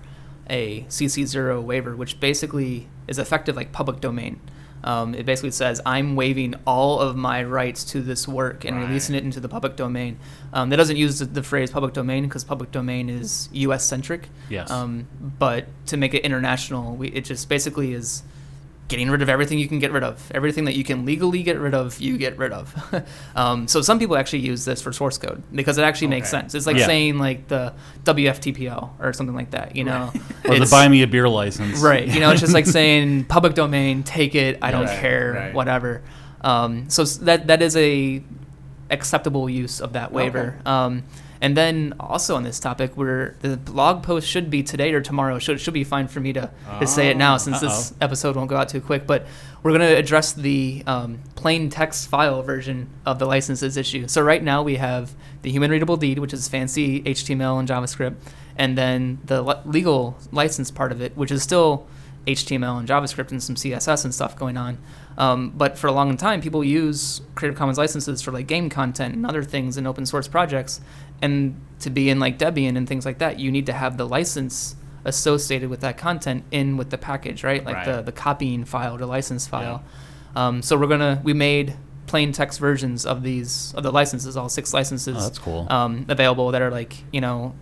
a CC0 waiver, which basically is effective like public domain. Um, it basically says I'm waiving all of my rights to this work and releasing it into the public domain. Um, that doesn't use the, the phrase public domain because public domain is U.S. centric. Yes. Um, but to make it international, we, it just basically is getting rid of everything you can get rid of. Everything that you can legally get rid of, you get rid of. um, so some people actually use this for source code because it actually makes sense. It's like Yeah. saying like the WFTPL or something like that. You know, Or the buy me a beer license. right. You know, it's just like saying public domain, take it. I don't Right, care, right. whatever. Um, so that that is a acceptable use of that waiver. Um, and then also on this topic, where the blog post should be today or tomorrow. Should should be fine for me to, to say it now Oh, since this uh-oh. episode won't go out too quick. But we're going to address the um, plain text file version of the licenses issue. So right now we have the human readable deed, which is fancy HTML and JavaScript, and then the le- legal license part of it, which is still HTML and JavaScript and some CSS and stuff going on. Um, but for a long time, people use Creative Commons licenses for like game content and other things in open source projects. And to be in like Debian and things like that, you need to have the license associated with that content in with the package, right? Like the, Right. the copying file, the license file. Um, so we're gonna we made plain text versions of these of the licenses, all six licenses Oh, that's cool. um, available that are like you know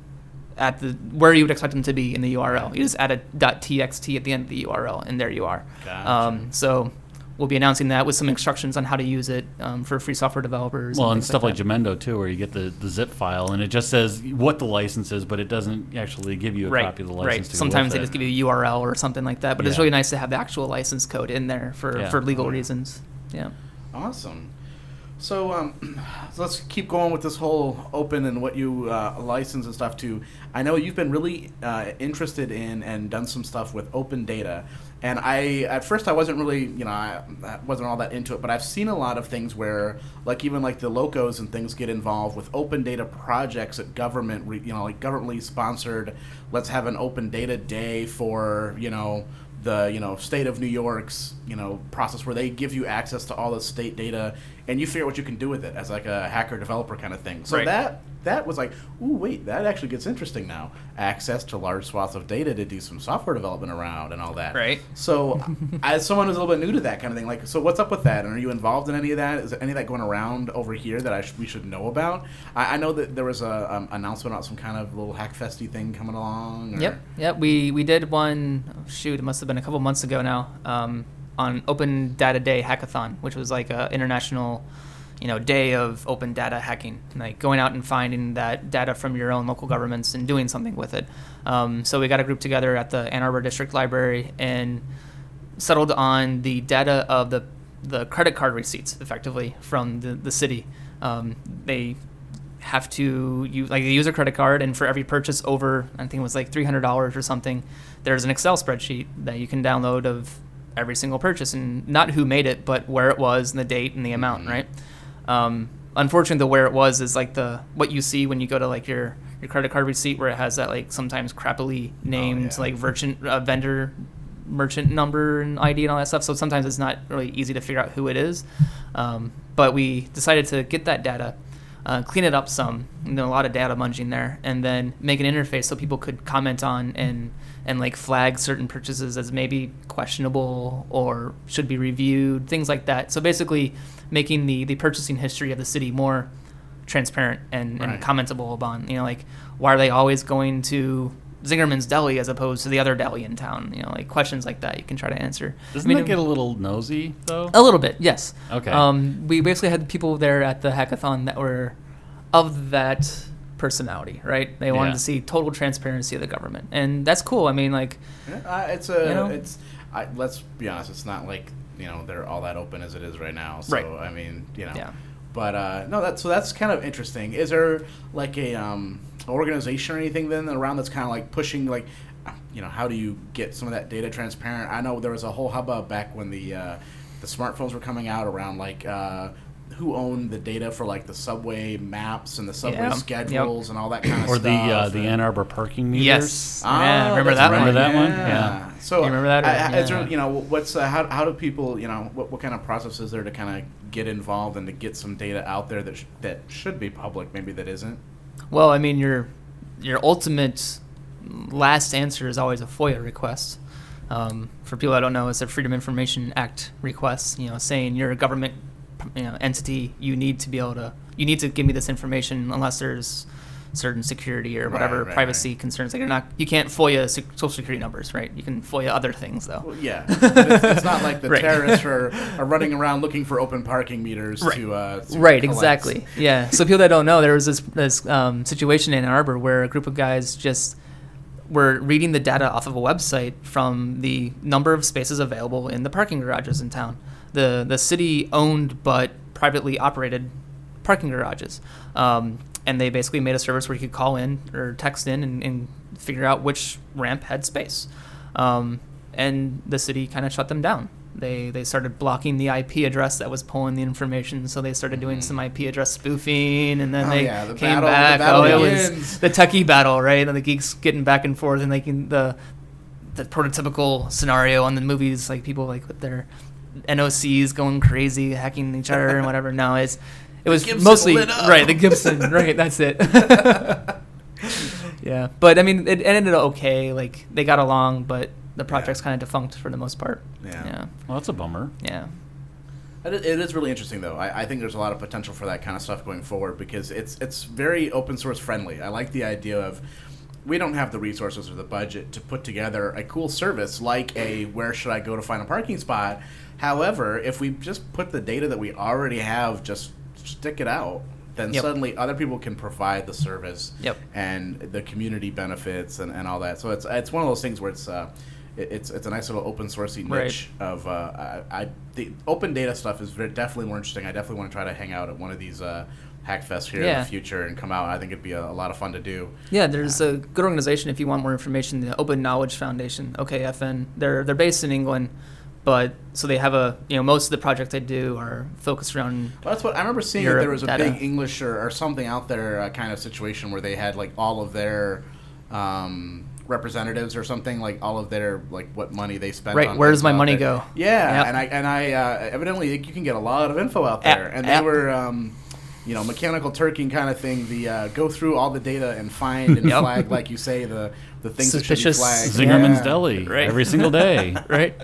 at the where you would expect them to be in the URL. You just add a .txt at the end of the URL, and there you are. Gotcha. Um, so we'll be announcing that with some instructions on how to use it um, for free software developers. Well, and things stuff like that. Jamendo too, where you get the, the zip file and it just says what the license is, but it doesn't actually give you a right, copy of the license. right. to Sometimes they it. just give you a URL or something like that. But it's really nice to have the actual license code in there for, Yeah. for legal reasons. Yeah. Awesome. So, um, so let's keep going with this whole open and what you uh, license and stuff too. I know you've been really uh, interested in and done some stuff with open data. And I, at first, I wasn't really, you know, I, I wasn't all that into it. But I've seen a lot of things where, like, even like the locos and things get involved with open data projects at government, re- you know, like governmentally sponsored. Let's have an open data day for, you know, the you know state of New York's you know process where they give you access to all the state data and you figure out what you can do with it as like a hacker developer kind of thing. So Right. that that was like, ooh, wait, that actually gets interesting now. Access to large swaths of data to do some software development around and all that. Right. So, as someone who's a little bit new to that kind of thing, like, so what's up with that? And are you involved in any of that? Is there any of that going around over here that I sh- we should know about? I, I know that there was a um, announcement about some kind of little hackfesty thing coming along. Or, Yep, yep. We we did one. oh, shoot, it must have been a couple months ago now. Um, on Open Data Day Hackathon, which was like a international, you know, day of open data hacking, like going out and finding that data from your own local governments and doing something with it. Um, so we got a group together at the Ann Arbor District Library and settled on the data of the the credit card receipts effectively from the, the city. Um, they have to use like they use a credit card, and for every purchase over, I think it was like three hundred dollars or something, there's an Excel spreadsheet that you can download of every single purchase and not who made it, but where it was and the date and the amount, right? Um, unfortunately, the where it was is like the what you see when you go to like your your credit card receipt, where it has that like sometimes crappily named yeah. like merchant uh, vendor merchant number and ID and all that stuff. So sometimes it's not really easy to figure out who it is. Um, but we decided to get that data, uh, clean it up some, know, a lot of data munging there, and then make an interface so people could comment on and and like flag certain purchases as maybe questionable or should be reviewed, things like that. So basically, making the the purchasing history of the city more transparent and, Right. and commentable upon. You know, like why are they always going to Zingerman's Deli as opposed to the other deli in town? You know, like questions like that you can try to answer. Doesn't I mean, that get a little nosy though? a little bit, yes. Okay. Um, we basically had people there at the hackathon that were of that personality, right? They wanted Yeah. to see total transparency of the government, and that's cool. I mean, like, Yeah, uh, it's a You know? it's I, let's be honest it's not like you know they're all that open as it is right now so Right. i mean you know Yeah. but uh no that's so that's kind of interesting is there like a um organization or anything then around that's kind of like pushing like you know how do you get some of that data transparent i know there was a whole hubbub back when the uh the smartphones were coming out around like uh who owned the data for like the subway maps and the subway Yeah. Yep. schedules and all that kind of stuff? Or stuff the uh, the Ann Arbor parking meters. yes, Ah, yeah, remember that's that right. one? Remember that one? Yeah. So You remember that? I- I- is there, Yeah. you know, what's uh, how, how do people, you know, what, what kind of process is there to kind of get involved and to get some data out there that sh- that should be public, maybe that isn't? Well, I mean, your your ultimate last answer is always a FOIA request. Um, for people that don't know, it's a Freedom of Information Act request. You know, saying you're a government you know, entity, you need to be able to you need to give me this information unless there's certain security or whatever right, privacy concerns. Like you're not you can't FOIA social security numbers, right? You can FOIA other things though. Well, yeah, it's, it's not like the Right. terrorists are, are running around looking for open parking meters Right. to, uh, to Right, collect. exactly. Yeah. So people that don't know, there was this this um, situation in Ann Arbor where a group of guys just were reading the data off of a website from the number of spaces available in the parking garages in town. The the city owned but privately operated parking garages, um, and they basically made a service where you could call in or text in and, and figure out which ramp had space. Um, and the city kind of shut them down. They they started blocking the IP address that was pulling the information, so they started doing some IP address spoofing, and then Oh, they yeah, the came battle- back. oh, it begins. was the techie battle, right? And the geeks getting back and forth, and like the the prototypical scenario on the movies, like people like with their NOCs going crazy, hacking each other and whatever. No, it's it was Gibson mostly lit up. right. The Gibson, right? That's it. yeah, but I mean, it ended okay. Like they got along, but the project's kind of defunct for the most part. Yeah. yeah, Well, that's a bummer. yeah. It is- it is really interesting, though. I, I think there's a lot of potential for that kind of stuff going forward because it's it's very open source friendly. I like the idea of we don't have the resources or the budget to put together a cool service like a where should I go to find a parking spot. However, if we just put the data that we already have, just stick it out, then Yep. suddenly other people can provide the service Yep. and the community benefits and, and all that. So it's it's one of those things where it's uh, it- it's it's a nice little open sourcey Right. niche of uh, I, I the open data stuff is very, definitely more interesting. I definitely want to try to hang out at one of these uh, hackfests here in the future and come out. I think it'd be a, a lot of fun to do. Yeah, there's a good organization if you want more information, the Open Knowledge Foundation, OKFN. They're they're based in England, but so they have a you know most of the projects they do are focused around Well, that's what I remember seeing. That there was a data. big English or, or something out there uh, kind of situation where they had like all of their um, representatives or something like all of their like what money they spent. Right, on where does my money there. go? Yeah, Yep. and I and I uh, evidently you can get a lot of info out App- there, and they app. were. Um, you know, mechanical turking kind of thing. The uh, go through all the data and find and Yep. flag, like you say, the the things Suspicious that should be flagged. Zingerman's Yeah. Deli Right. every single day. right.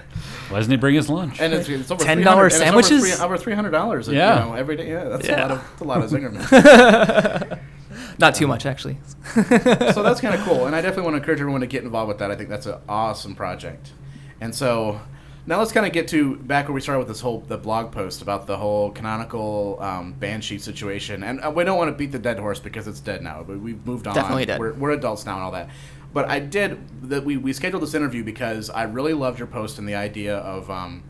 Why doesn't he bring his lunch? And it's, it's over $10 $300 it's over sandwiches? Over three hundred dollars. Yeah. you know, every day. Yeah, that's a lot of that's a lot of Zingerman. Not too much actually. so that's kind of cool, and I definitely want to encourage everyone to get involved with that. I think that's an awesome project. And so now let's kind of get to back where we started with this whole the blog post about the whole canonical um, banshee situation. And uh, we don't want to beat the dead horse because it's dead now. But we've moved on. Definitely dead. We're, we're adults now and all that. But I did that. We, we scheduled this interview because I really loved your post and the idea of. Um,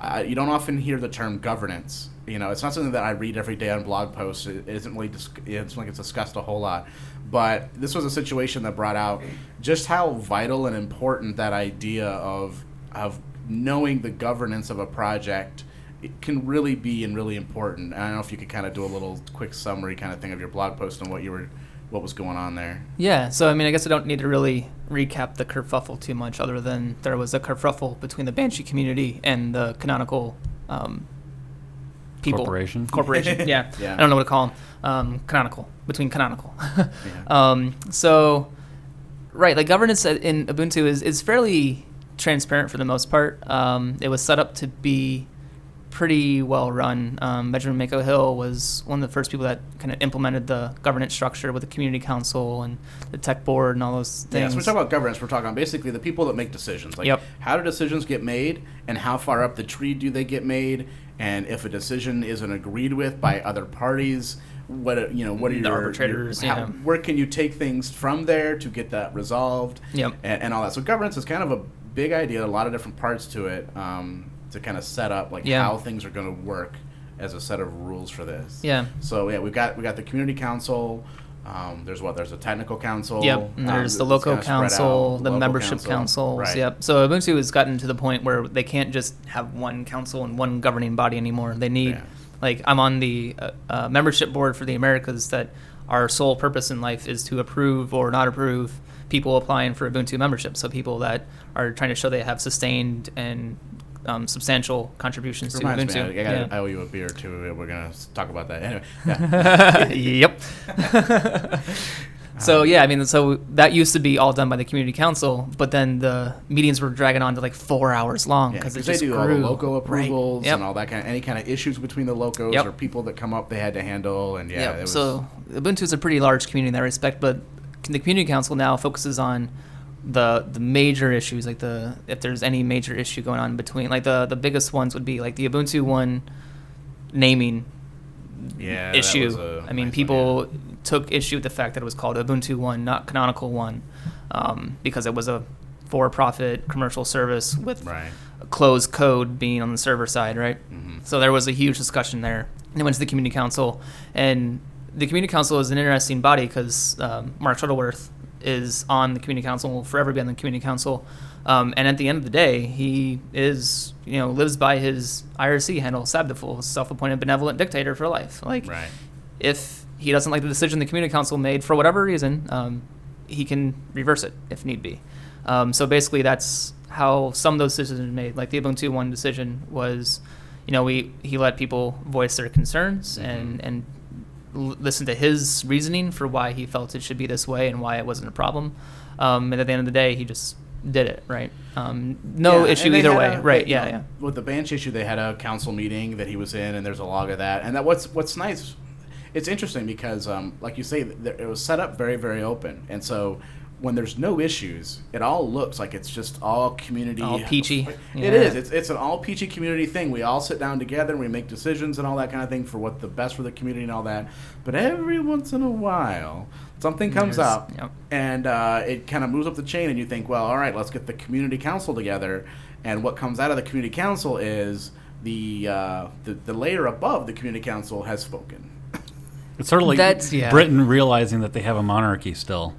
uh, you don't often hear the term governance. You know, it's not something that I read every day on blog posts. It isn't really, dis- it's like it's discussed a whole lot. But this was a situation that brought out just how vital and important that idea of of knowing the governance of a project it can really be and really important. And I don't know if you could kind of do a little quick summary kind of thing of your blog post and what you were what was going on there. Yeah, so I mean, I guess I don't need to really recap the kerfuffle too much, other than there was a kerfuffle between the Banshee community and the canonical um, people. Corporation? Corporation, yeah. Yeah. I don't know what to call them. Um, canonical, between canonical. Yeah. um, so, right, like governance in Ubuntu is, is fairly transparent for the most part. Um, it was set up to be pretty well run. Um, Benjamin Mako Hill was one of the first people that kind of implemented the governance structure with the community council and the tech board and all those Yeah, things. so we talk about governance. We're talking about basically the people that make decisions. Like, Yep. how do decisions get made, and how far up the tree do they get made? And if a decision isn't agreed with by other parties, what you know, what are The your arbitrators, your- yeah. Where can you take things from there to get that resolved? Yep. And, and all that. So governance is kind of a big idea. A lot of different parts to it um, to kind of set up like Yeah. how things are going to work as a set of rules for this. Yeah. So yeah, we've got we got the community council. Um, there's what? There's a technical council. Yep, um, there's the local council, out, the local membership council. councils. Right. Yep. So Ubuntu has gotten to the point where they can't just have one council and one governing body anymore. They need, Yeah. like, I'm on the uh, uh, membership board for the Americas. That our sole purpose in life is to approve or not approve people applying for Ubuntu membership. So people that are trying to show they have sustained and um, substantial contributions to Reminds Ubuntu. me, I, I, gotta, I owe you a beer too. We're gonna talk about that anyway. Yeah. yep. so yeah, I mean, so that used to be all done by the community council, but then the meetings were dragging on to like four hours long because 'cause they just do grew. all the local Right. approvals Yep. and all that kind of any kind of issues between the locos Yep. or people that come up they had to handle and yeah. Yep. it was, So Ubuntu is a pretty large community in that respect, but the community council now focuses on the the major issues, like the if there's any major issue going on between, like the the biggest ones would be like the Ubuntu one naming yeah, issue. I mean, nice one, people took issue with the fact that it was called Ubuntu One, not Canonical One, um, because it was a for-profit commercial service with yeah. right. closed code being on the server side, right? Mhm. So there was a huge discussion there. And it went to the community council, and the community council is an interesting body because um, Mark Shuttleworth is on the community council, will forever be on the community council. Um, and at the end of the day, he is, you know, lives by his IRC handle, sabdfl, self-appointed benevolent dictator for life. Like, Right. if he doesn't like the decision the community council made for whatever reason, um, he can reverse it if need be. Um, so basically, that's how some of those decisions are made. Like the Ubuntu one decision was, you know, we he let people voice their concerns and and l- listen to his reasoning for why he felt it should be this way and why it wasn't a problem. Um, and at the end of the day, he just did it right. Um, no Yeah, issue either way. a- right? they- Yeah, you know, yeah. With the bench issue, they had a council meeting that he was in, and there's a log of that. And that what's what's nice, it's interesting because, um, like you say, it was set up very very open, and so. When there's no issues, it all looks like it's just all community. All peachy. It Yeah. is. It's, it's an all peachy community thing. We all sit down together and we make decisions and all that kind of thing for what the best for the community and all that. But every once in a while, something comes There's- up yep. and uh, it kind of moves up the chain, and you think, well, all right, let's get the community council together. And what comes out of the community council is the uh, the, the layer above the community council has spoken. It's sort of like That's- yeah. Britain realizing that they have a monarchy still.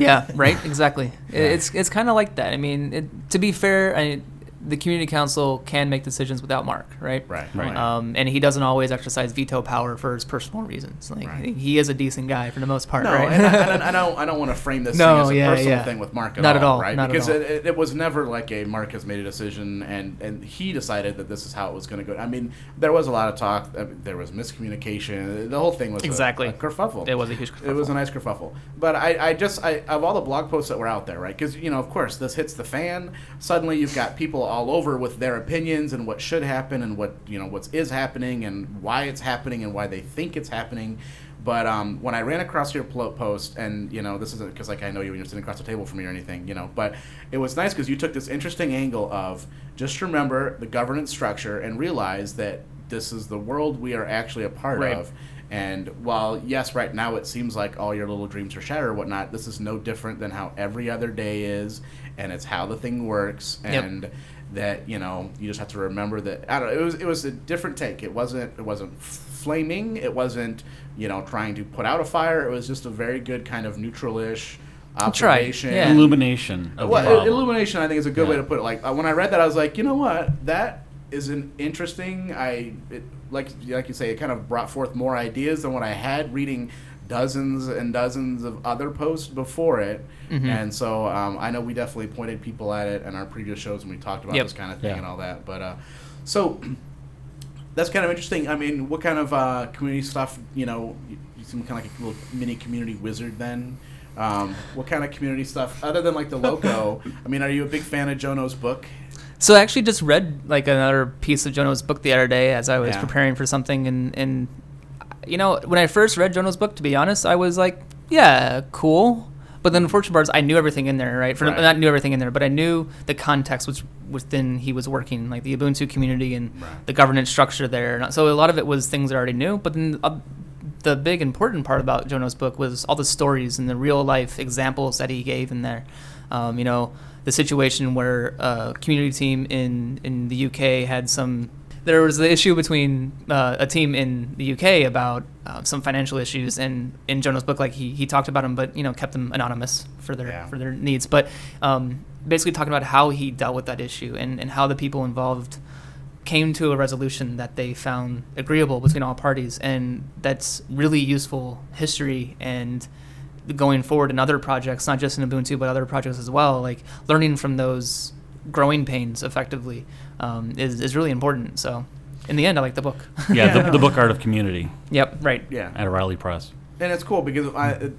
Yeah, right. Exactly. It It's it's kind of like that. I mean, it, to be fair, I, the community council can make decisions without Mark, right? Right. Right. Um, and he doesn't always exercise veto power for his personal reasons. Like Right. he is a decent guy for the most part, No, right? and, I, and I don't. I don't want to frame this No, thing as a yeah, personal yeah. thing with Mark at Not all, at all, right? not at because all. It, it, it was never like a Mark has made a decision and and he decided that this is how it was going to go. I mean, there was a lot of talk. I mean, there was miscommunication. The whole thing was Exactly. a, kerfuffle. It was a huge It was a kerfuffle. nice kerfuffle. But I, I just I of all the blog posts that were out there, right? Because you know, of course, this hits the fan. Suddenly, you've got people all over with their opinions and what should happen and what you know what is happening and why it's happening and why they think it's happening. But um, when I ran across your post, and you know, this isn't because like I know you when you're sitting across the table from me or anything, you know, but it was nice because you took this interesting angle of just remember the governance structure and realize that this is the world we are actually a part Right. of. And while yes, right now it seems like all your little dreams are shattered or whatnot, this is no different than how every other day is, and it's how the thing works, Yep. And that you know you just have to remember that. I don't know. It was it was a different take. It wasn't it wasn't flaming. It wasn't you know trying to put out a fire. It was just a very good kind of neutral-ish right, yeah. Illumination of Well, the problem. illumination, I think, is a good way to put it. Like uh, when I read that, I was like, you know what, that is an interesting. I it, like like you say, it kind of brought forth more ideas than what I had reading dozens and dozens of other posts before it. Mm-hmm. And so um, I know we definitely pointed people at it in our previous shows when we talked about Yep. this kind of thing Yeah. and all that. But uh, so that's kind of interesting. I mean, what kind of uh, community stuff? You know, you, seem kind of like a little mini community wizard. Then, um, what kind of community stuff other than like the loco? I mean, are you a big fan of Jono's book? So I actually just read like another piece of Jono's book the other day as I was Yeah. preparing for something, and and you know when I first read Jono's book, to be honest, I was like, yeah, cool. But then the fortune part is I knew everything in there, right? For Right. not knew everything in there, but I knew the context which within he was working, like the Ubuntu community and Right. the governance structure there. So a lot of it was things I already knew. But then uh, the big important part about Jono's book was all the stories and the real life examples that he gave in there. Um, you know, the situation where a community team in in the UK had some. There was the issue between uh, a team in the UK about uh, some financial issues, and in Jono's book, like he, he talked about them, but you know kept them anonymous for their Yeah. for their needs. But um, basically talking about how he dealt with that issue and, and how the people involved came to a resolution that they found agreeable between all parties, and that's really useful history and going forward in other projects, not just in Ubuntu but other projects as well. Like learning from those growing pains effectively um, is is really important. So, in the end, I like the book. yeah, Yeah, the, the book Art of Community yep. Right. Yeah, at O'Reilly Press. and it's cool because I,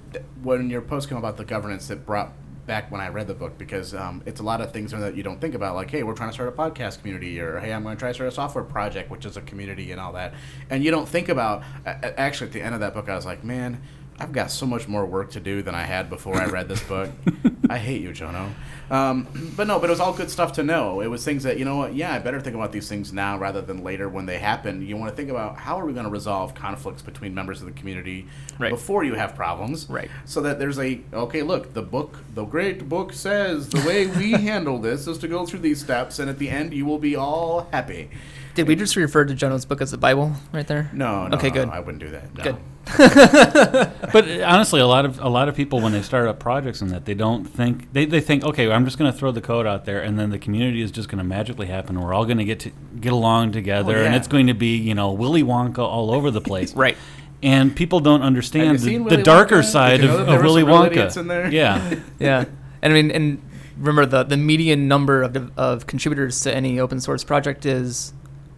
when your post came about the governance, it brought back when I read the book because um, it's a lot of things that you don't think about, like hey, we're trying to start a podcast community, or hey, I'm going to try to start a software project, which is a community and all that, and you don't think about. a- a- Actually, at the end of that book, I was like, man. I've got so much more work to do than I had before I read this book. I hate you, Jono. Um, but no, but it was all good stuff to know. It was things that you know what? Yeah, I better think about these things now rather than later when they happen. You want to think about how are we going to resolve conflicts between members of the community Right. before you have problems, Right. So that there's a okay. Look, the book, the great book says the way we handle this is to go through these steps, and at the end you will be all happy. Did we just refer to Jono's book as the Bible right there? No, no, Okay, no, good. I wouldn't do that. No. Good. But uh, honestly, a lot of a lot of people when they start up projects and that they don't think they, they think okay, I'm just going to throw the code out there and then the community is just going to magically happen. We're all going to get to get along together and Oh, yeah. it's going to be you know Willy Wonka all over the place. Right. And people don't understand the, the darker Wonka? side Did you know of, of Willy Wonka. in there? Yeah. yeah and i mean and remember the the median number of, of contributors to any open source project is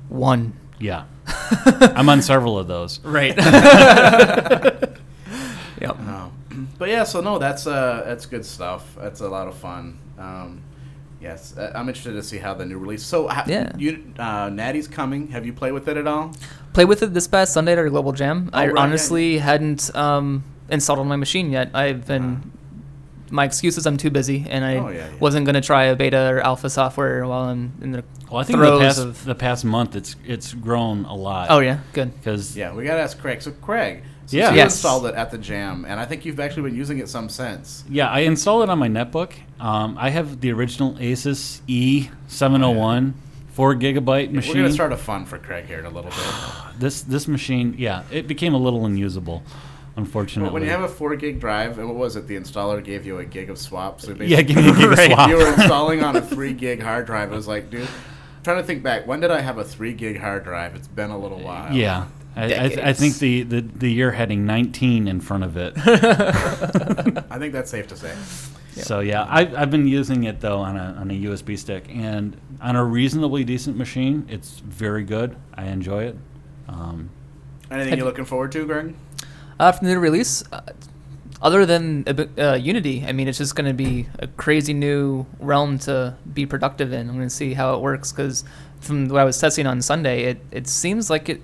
one Yeah. I'm on several of those. right yep Um, but yeah, so no, that's uh, that's good stuff. That's a lot of fun. Um, yes, uh, I'm interested to see how the new release. So, ha- Yeah. you, uh, Natty's coming. Have you played with it at all? played with it this past sunday at our global jam Oh, i right, yeah. honestly hadn't um, installed on my machine yet i've been my excuse is i'm too busy and i Oh, yeah, yeah. wasn't going to try a beta or alpha software while i'm in the Well, I think the past of the past month it's it's grown a lot. oh yeah good Because Yeah, we gotta ask Craig. So, Craig, since Yeah. you Yes. installed it at the jam, and I think you've actually been using it some since. Yeah, I installed it on my netbook. Um, I have the original Asus Eee 701, four gigabyte machine. We're machine. gonna start a fun for Craig here in a little bit. this this machine, yeah, it became a little unusable, unfortunately. But when you have a four gig drive, and what was it? The installer gave you a gig of swap. So yeah, give me a gig of swap. you were installing on a three gig hard drive. It was like, dude, I'm trying to think back. When did I have a three gig hard drive? It's been a little while. Yeah, I, I, I think the, the the year heading 19 in front of it. I think that's safe to say. So yeah, I, I've been using it though on a on a USB stick and on a reasonably decent machine. It's very good. I enjoy it. Um, Anything Have you're you- looking forward to, Greg? Uh, from the new release, uh, other than uh, uh, Unity, I mean, it's just going to be a crazy new realm to be productive in. I'm going to see how it works because from what I was testing on Sunday, it, it seems like it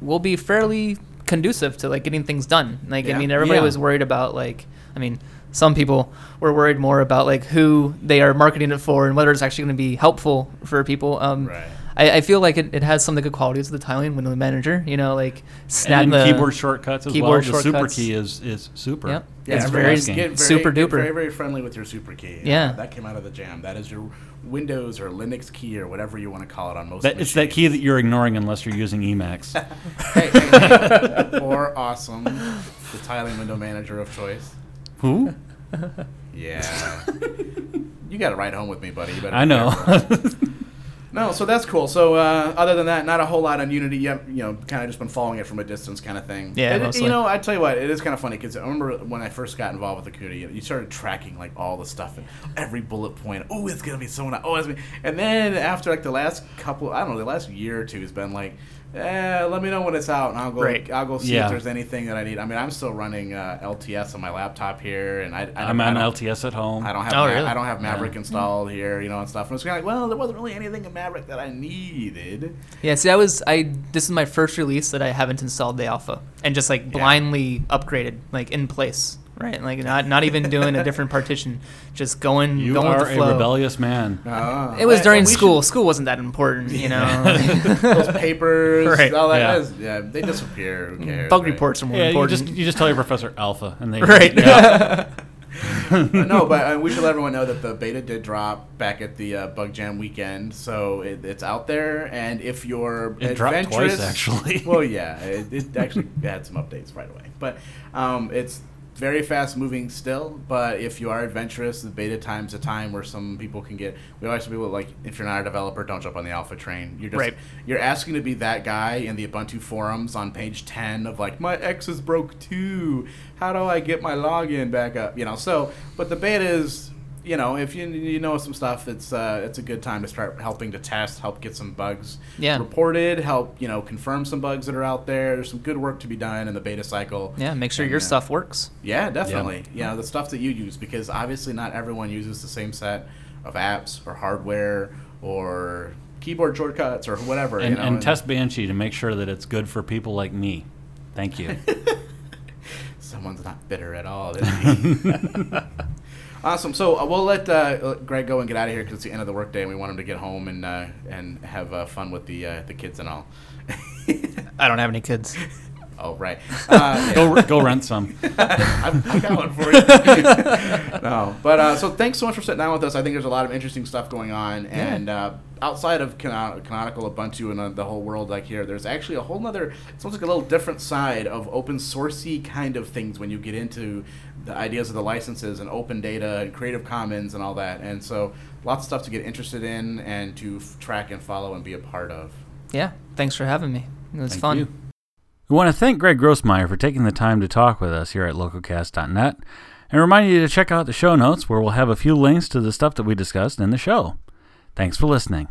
will be fairly conducive to like getting things done. Like, Yeah. I mean, everybody Yeah. was worried about like, I mean, some people were worried more about like who they are marketing it for and whether it's actually going to be helpful for people. Um, Right. I, I feel like it, it has some of the good qualities of the tiling window manager. You know, like snap and the keyboard shortcuts as keyboard well. The super key is is super. Yep. Yeah, it's very very game. Super get duper. Very, very friendly with your super key. Yeah. Uh, that came out of the jam. That is your Windows or Linux key or whatever you want to call it on most That, it's that key that you're ignoring unless you're using Emacs. hey, hey, hey. or awesome, the tiling window manager of choice. Who? Yeah. you got to ride home with me, buddy. You better I know. No, so that's cool. So uh, other than that, not a whole lot on Unity. Yet, you know, kind of just been following it from a distance, kind of thing. Yeah, mostly. you know, I tell you what, it is kind of funny because I remember when I first got involved with the community, you started tracking like all the stuff and every bullet point. Oh, it's gonna be so nice. Oh, it's gonna. And then after like the last couple, I don't know, the last year or two has been like. Eh, let me know when it's out, and I'll go. Right. I'll go see Yeah. if there's anything that I need. I mean, I'm still running uh, LTS on my laptop here, and I, I I'm on don't- LTS at home. I don't have Oh, Ma- really? I don't have Maverick Yeah. installed here, you know, and stuff. And it's kind of like, well, there wasn't really anything in Maverick that I needed. Yeah, see, I was I. This is my first release that I haven't installed the alpha and just like blindly upgraded, like in place, right? Like not not even doing a different partition, just going You going are with the a rebellious man. Uh, It was and- during and we school. School wasn't that important, you know. should- those papers, Right. all that. Yeah. is- yeah, they disappear. Who cares? Bug right? reports are more Yeah, you important. just you just tell your professor alpha, and they right. Yeah. no, but uh, we should let everyone know that the beta did drop back at the uh, Bug Jam weekend, so it, it's out there. And if you're It dropped adventurous, twice, actually. well, yeah, it, it actually had some updates right away, but um, it's very fast moving still. But if you are adventurous, the beta time's a time where some people can get. We always tell people like, if you're not a developer, don't jump on the alpha train. You're just Right. you're asking to be that guy in the Ubuntu forums on page 10 of like my X is broke too. How do I get my login back up? You know, so but the beta is you know, if you you know some stuff, it's uh, it's a good time to start helping to test, help get some bugs Yeah. reported, help you know confirm some bugs that are out there. There's some good work to be done in the beta cycle. Yeah, make sure And, your uh, stuff works. Yeah, definitely. You know, the stuff that you use because obviously not everyone uses the same set of apps or hardware or keyboard shortcuts or whatever. and, you know, and test Banshee to make sure that it's good for people like me. Thank you. Someone's not bitter at all. Is he? awesome. So uh, we'll let uh, let Greg go and get out of here because it's the end of the workday, and we want him to get home and uh, and have uh, fun with the uh, the kids and all. I don't have any kids. oh right. Uh, go go rent some. I've, I got one for you. no, but uh, so thanks so much for sitting down with us. I think there's a lot of interesting stuff going on, and uh, outside of Cano- Canonical Ubuntu and uh, the whole world like here, there's actually a whole other. It's almost like a little different side of open sourcey kind of things when you get into the ideas of the licenses and open data and Creative Commons and all that. And so lots of stuff to get interested in and to f- track and follow and be a part of. Yeah, thanks for having me. It was Thank fun. you. We want to thank Greg Grossmeier for taking the time to talk with us here at localcast.net and remind you to check out the show notes where we'll have a few links to the stuff that we discussed in the show. Thanks for listening.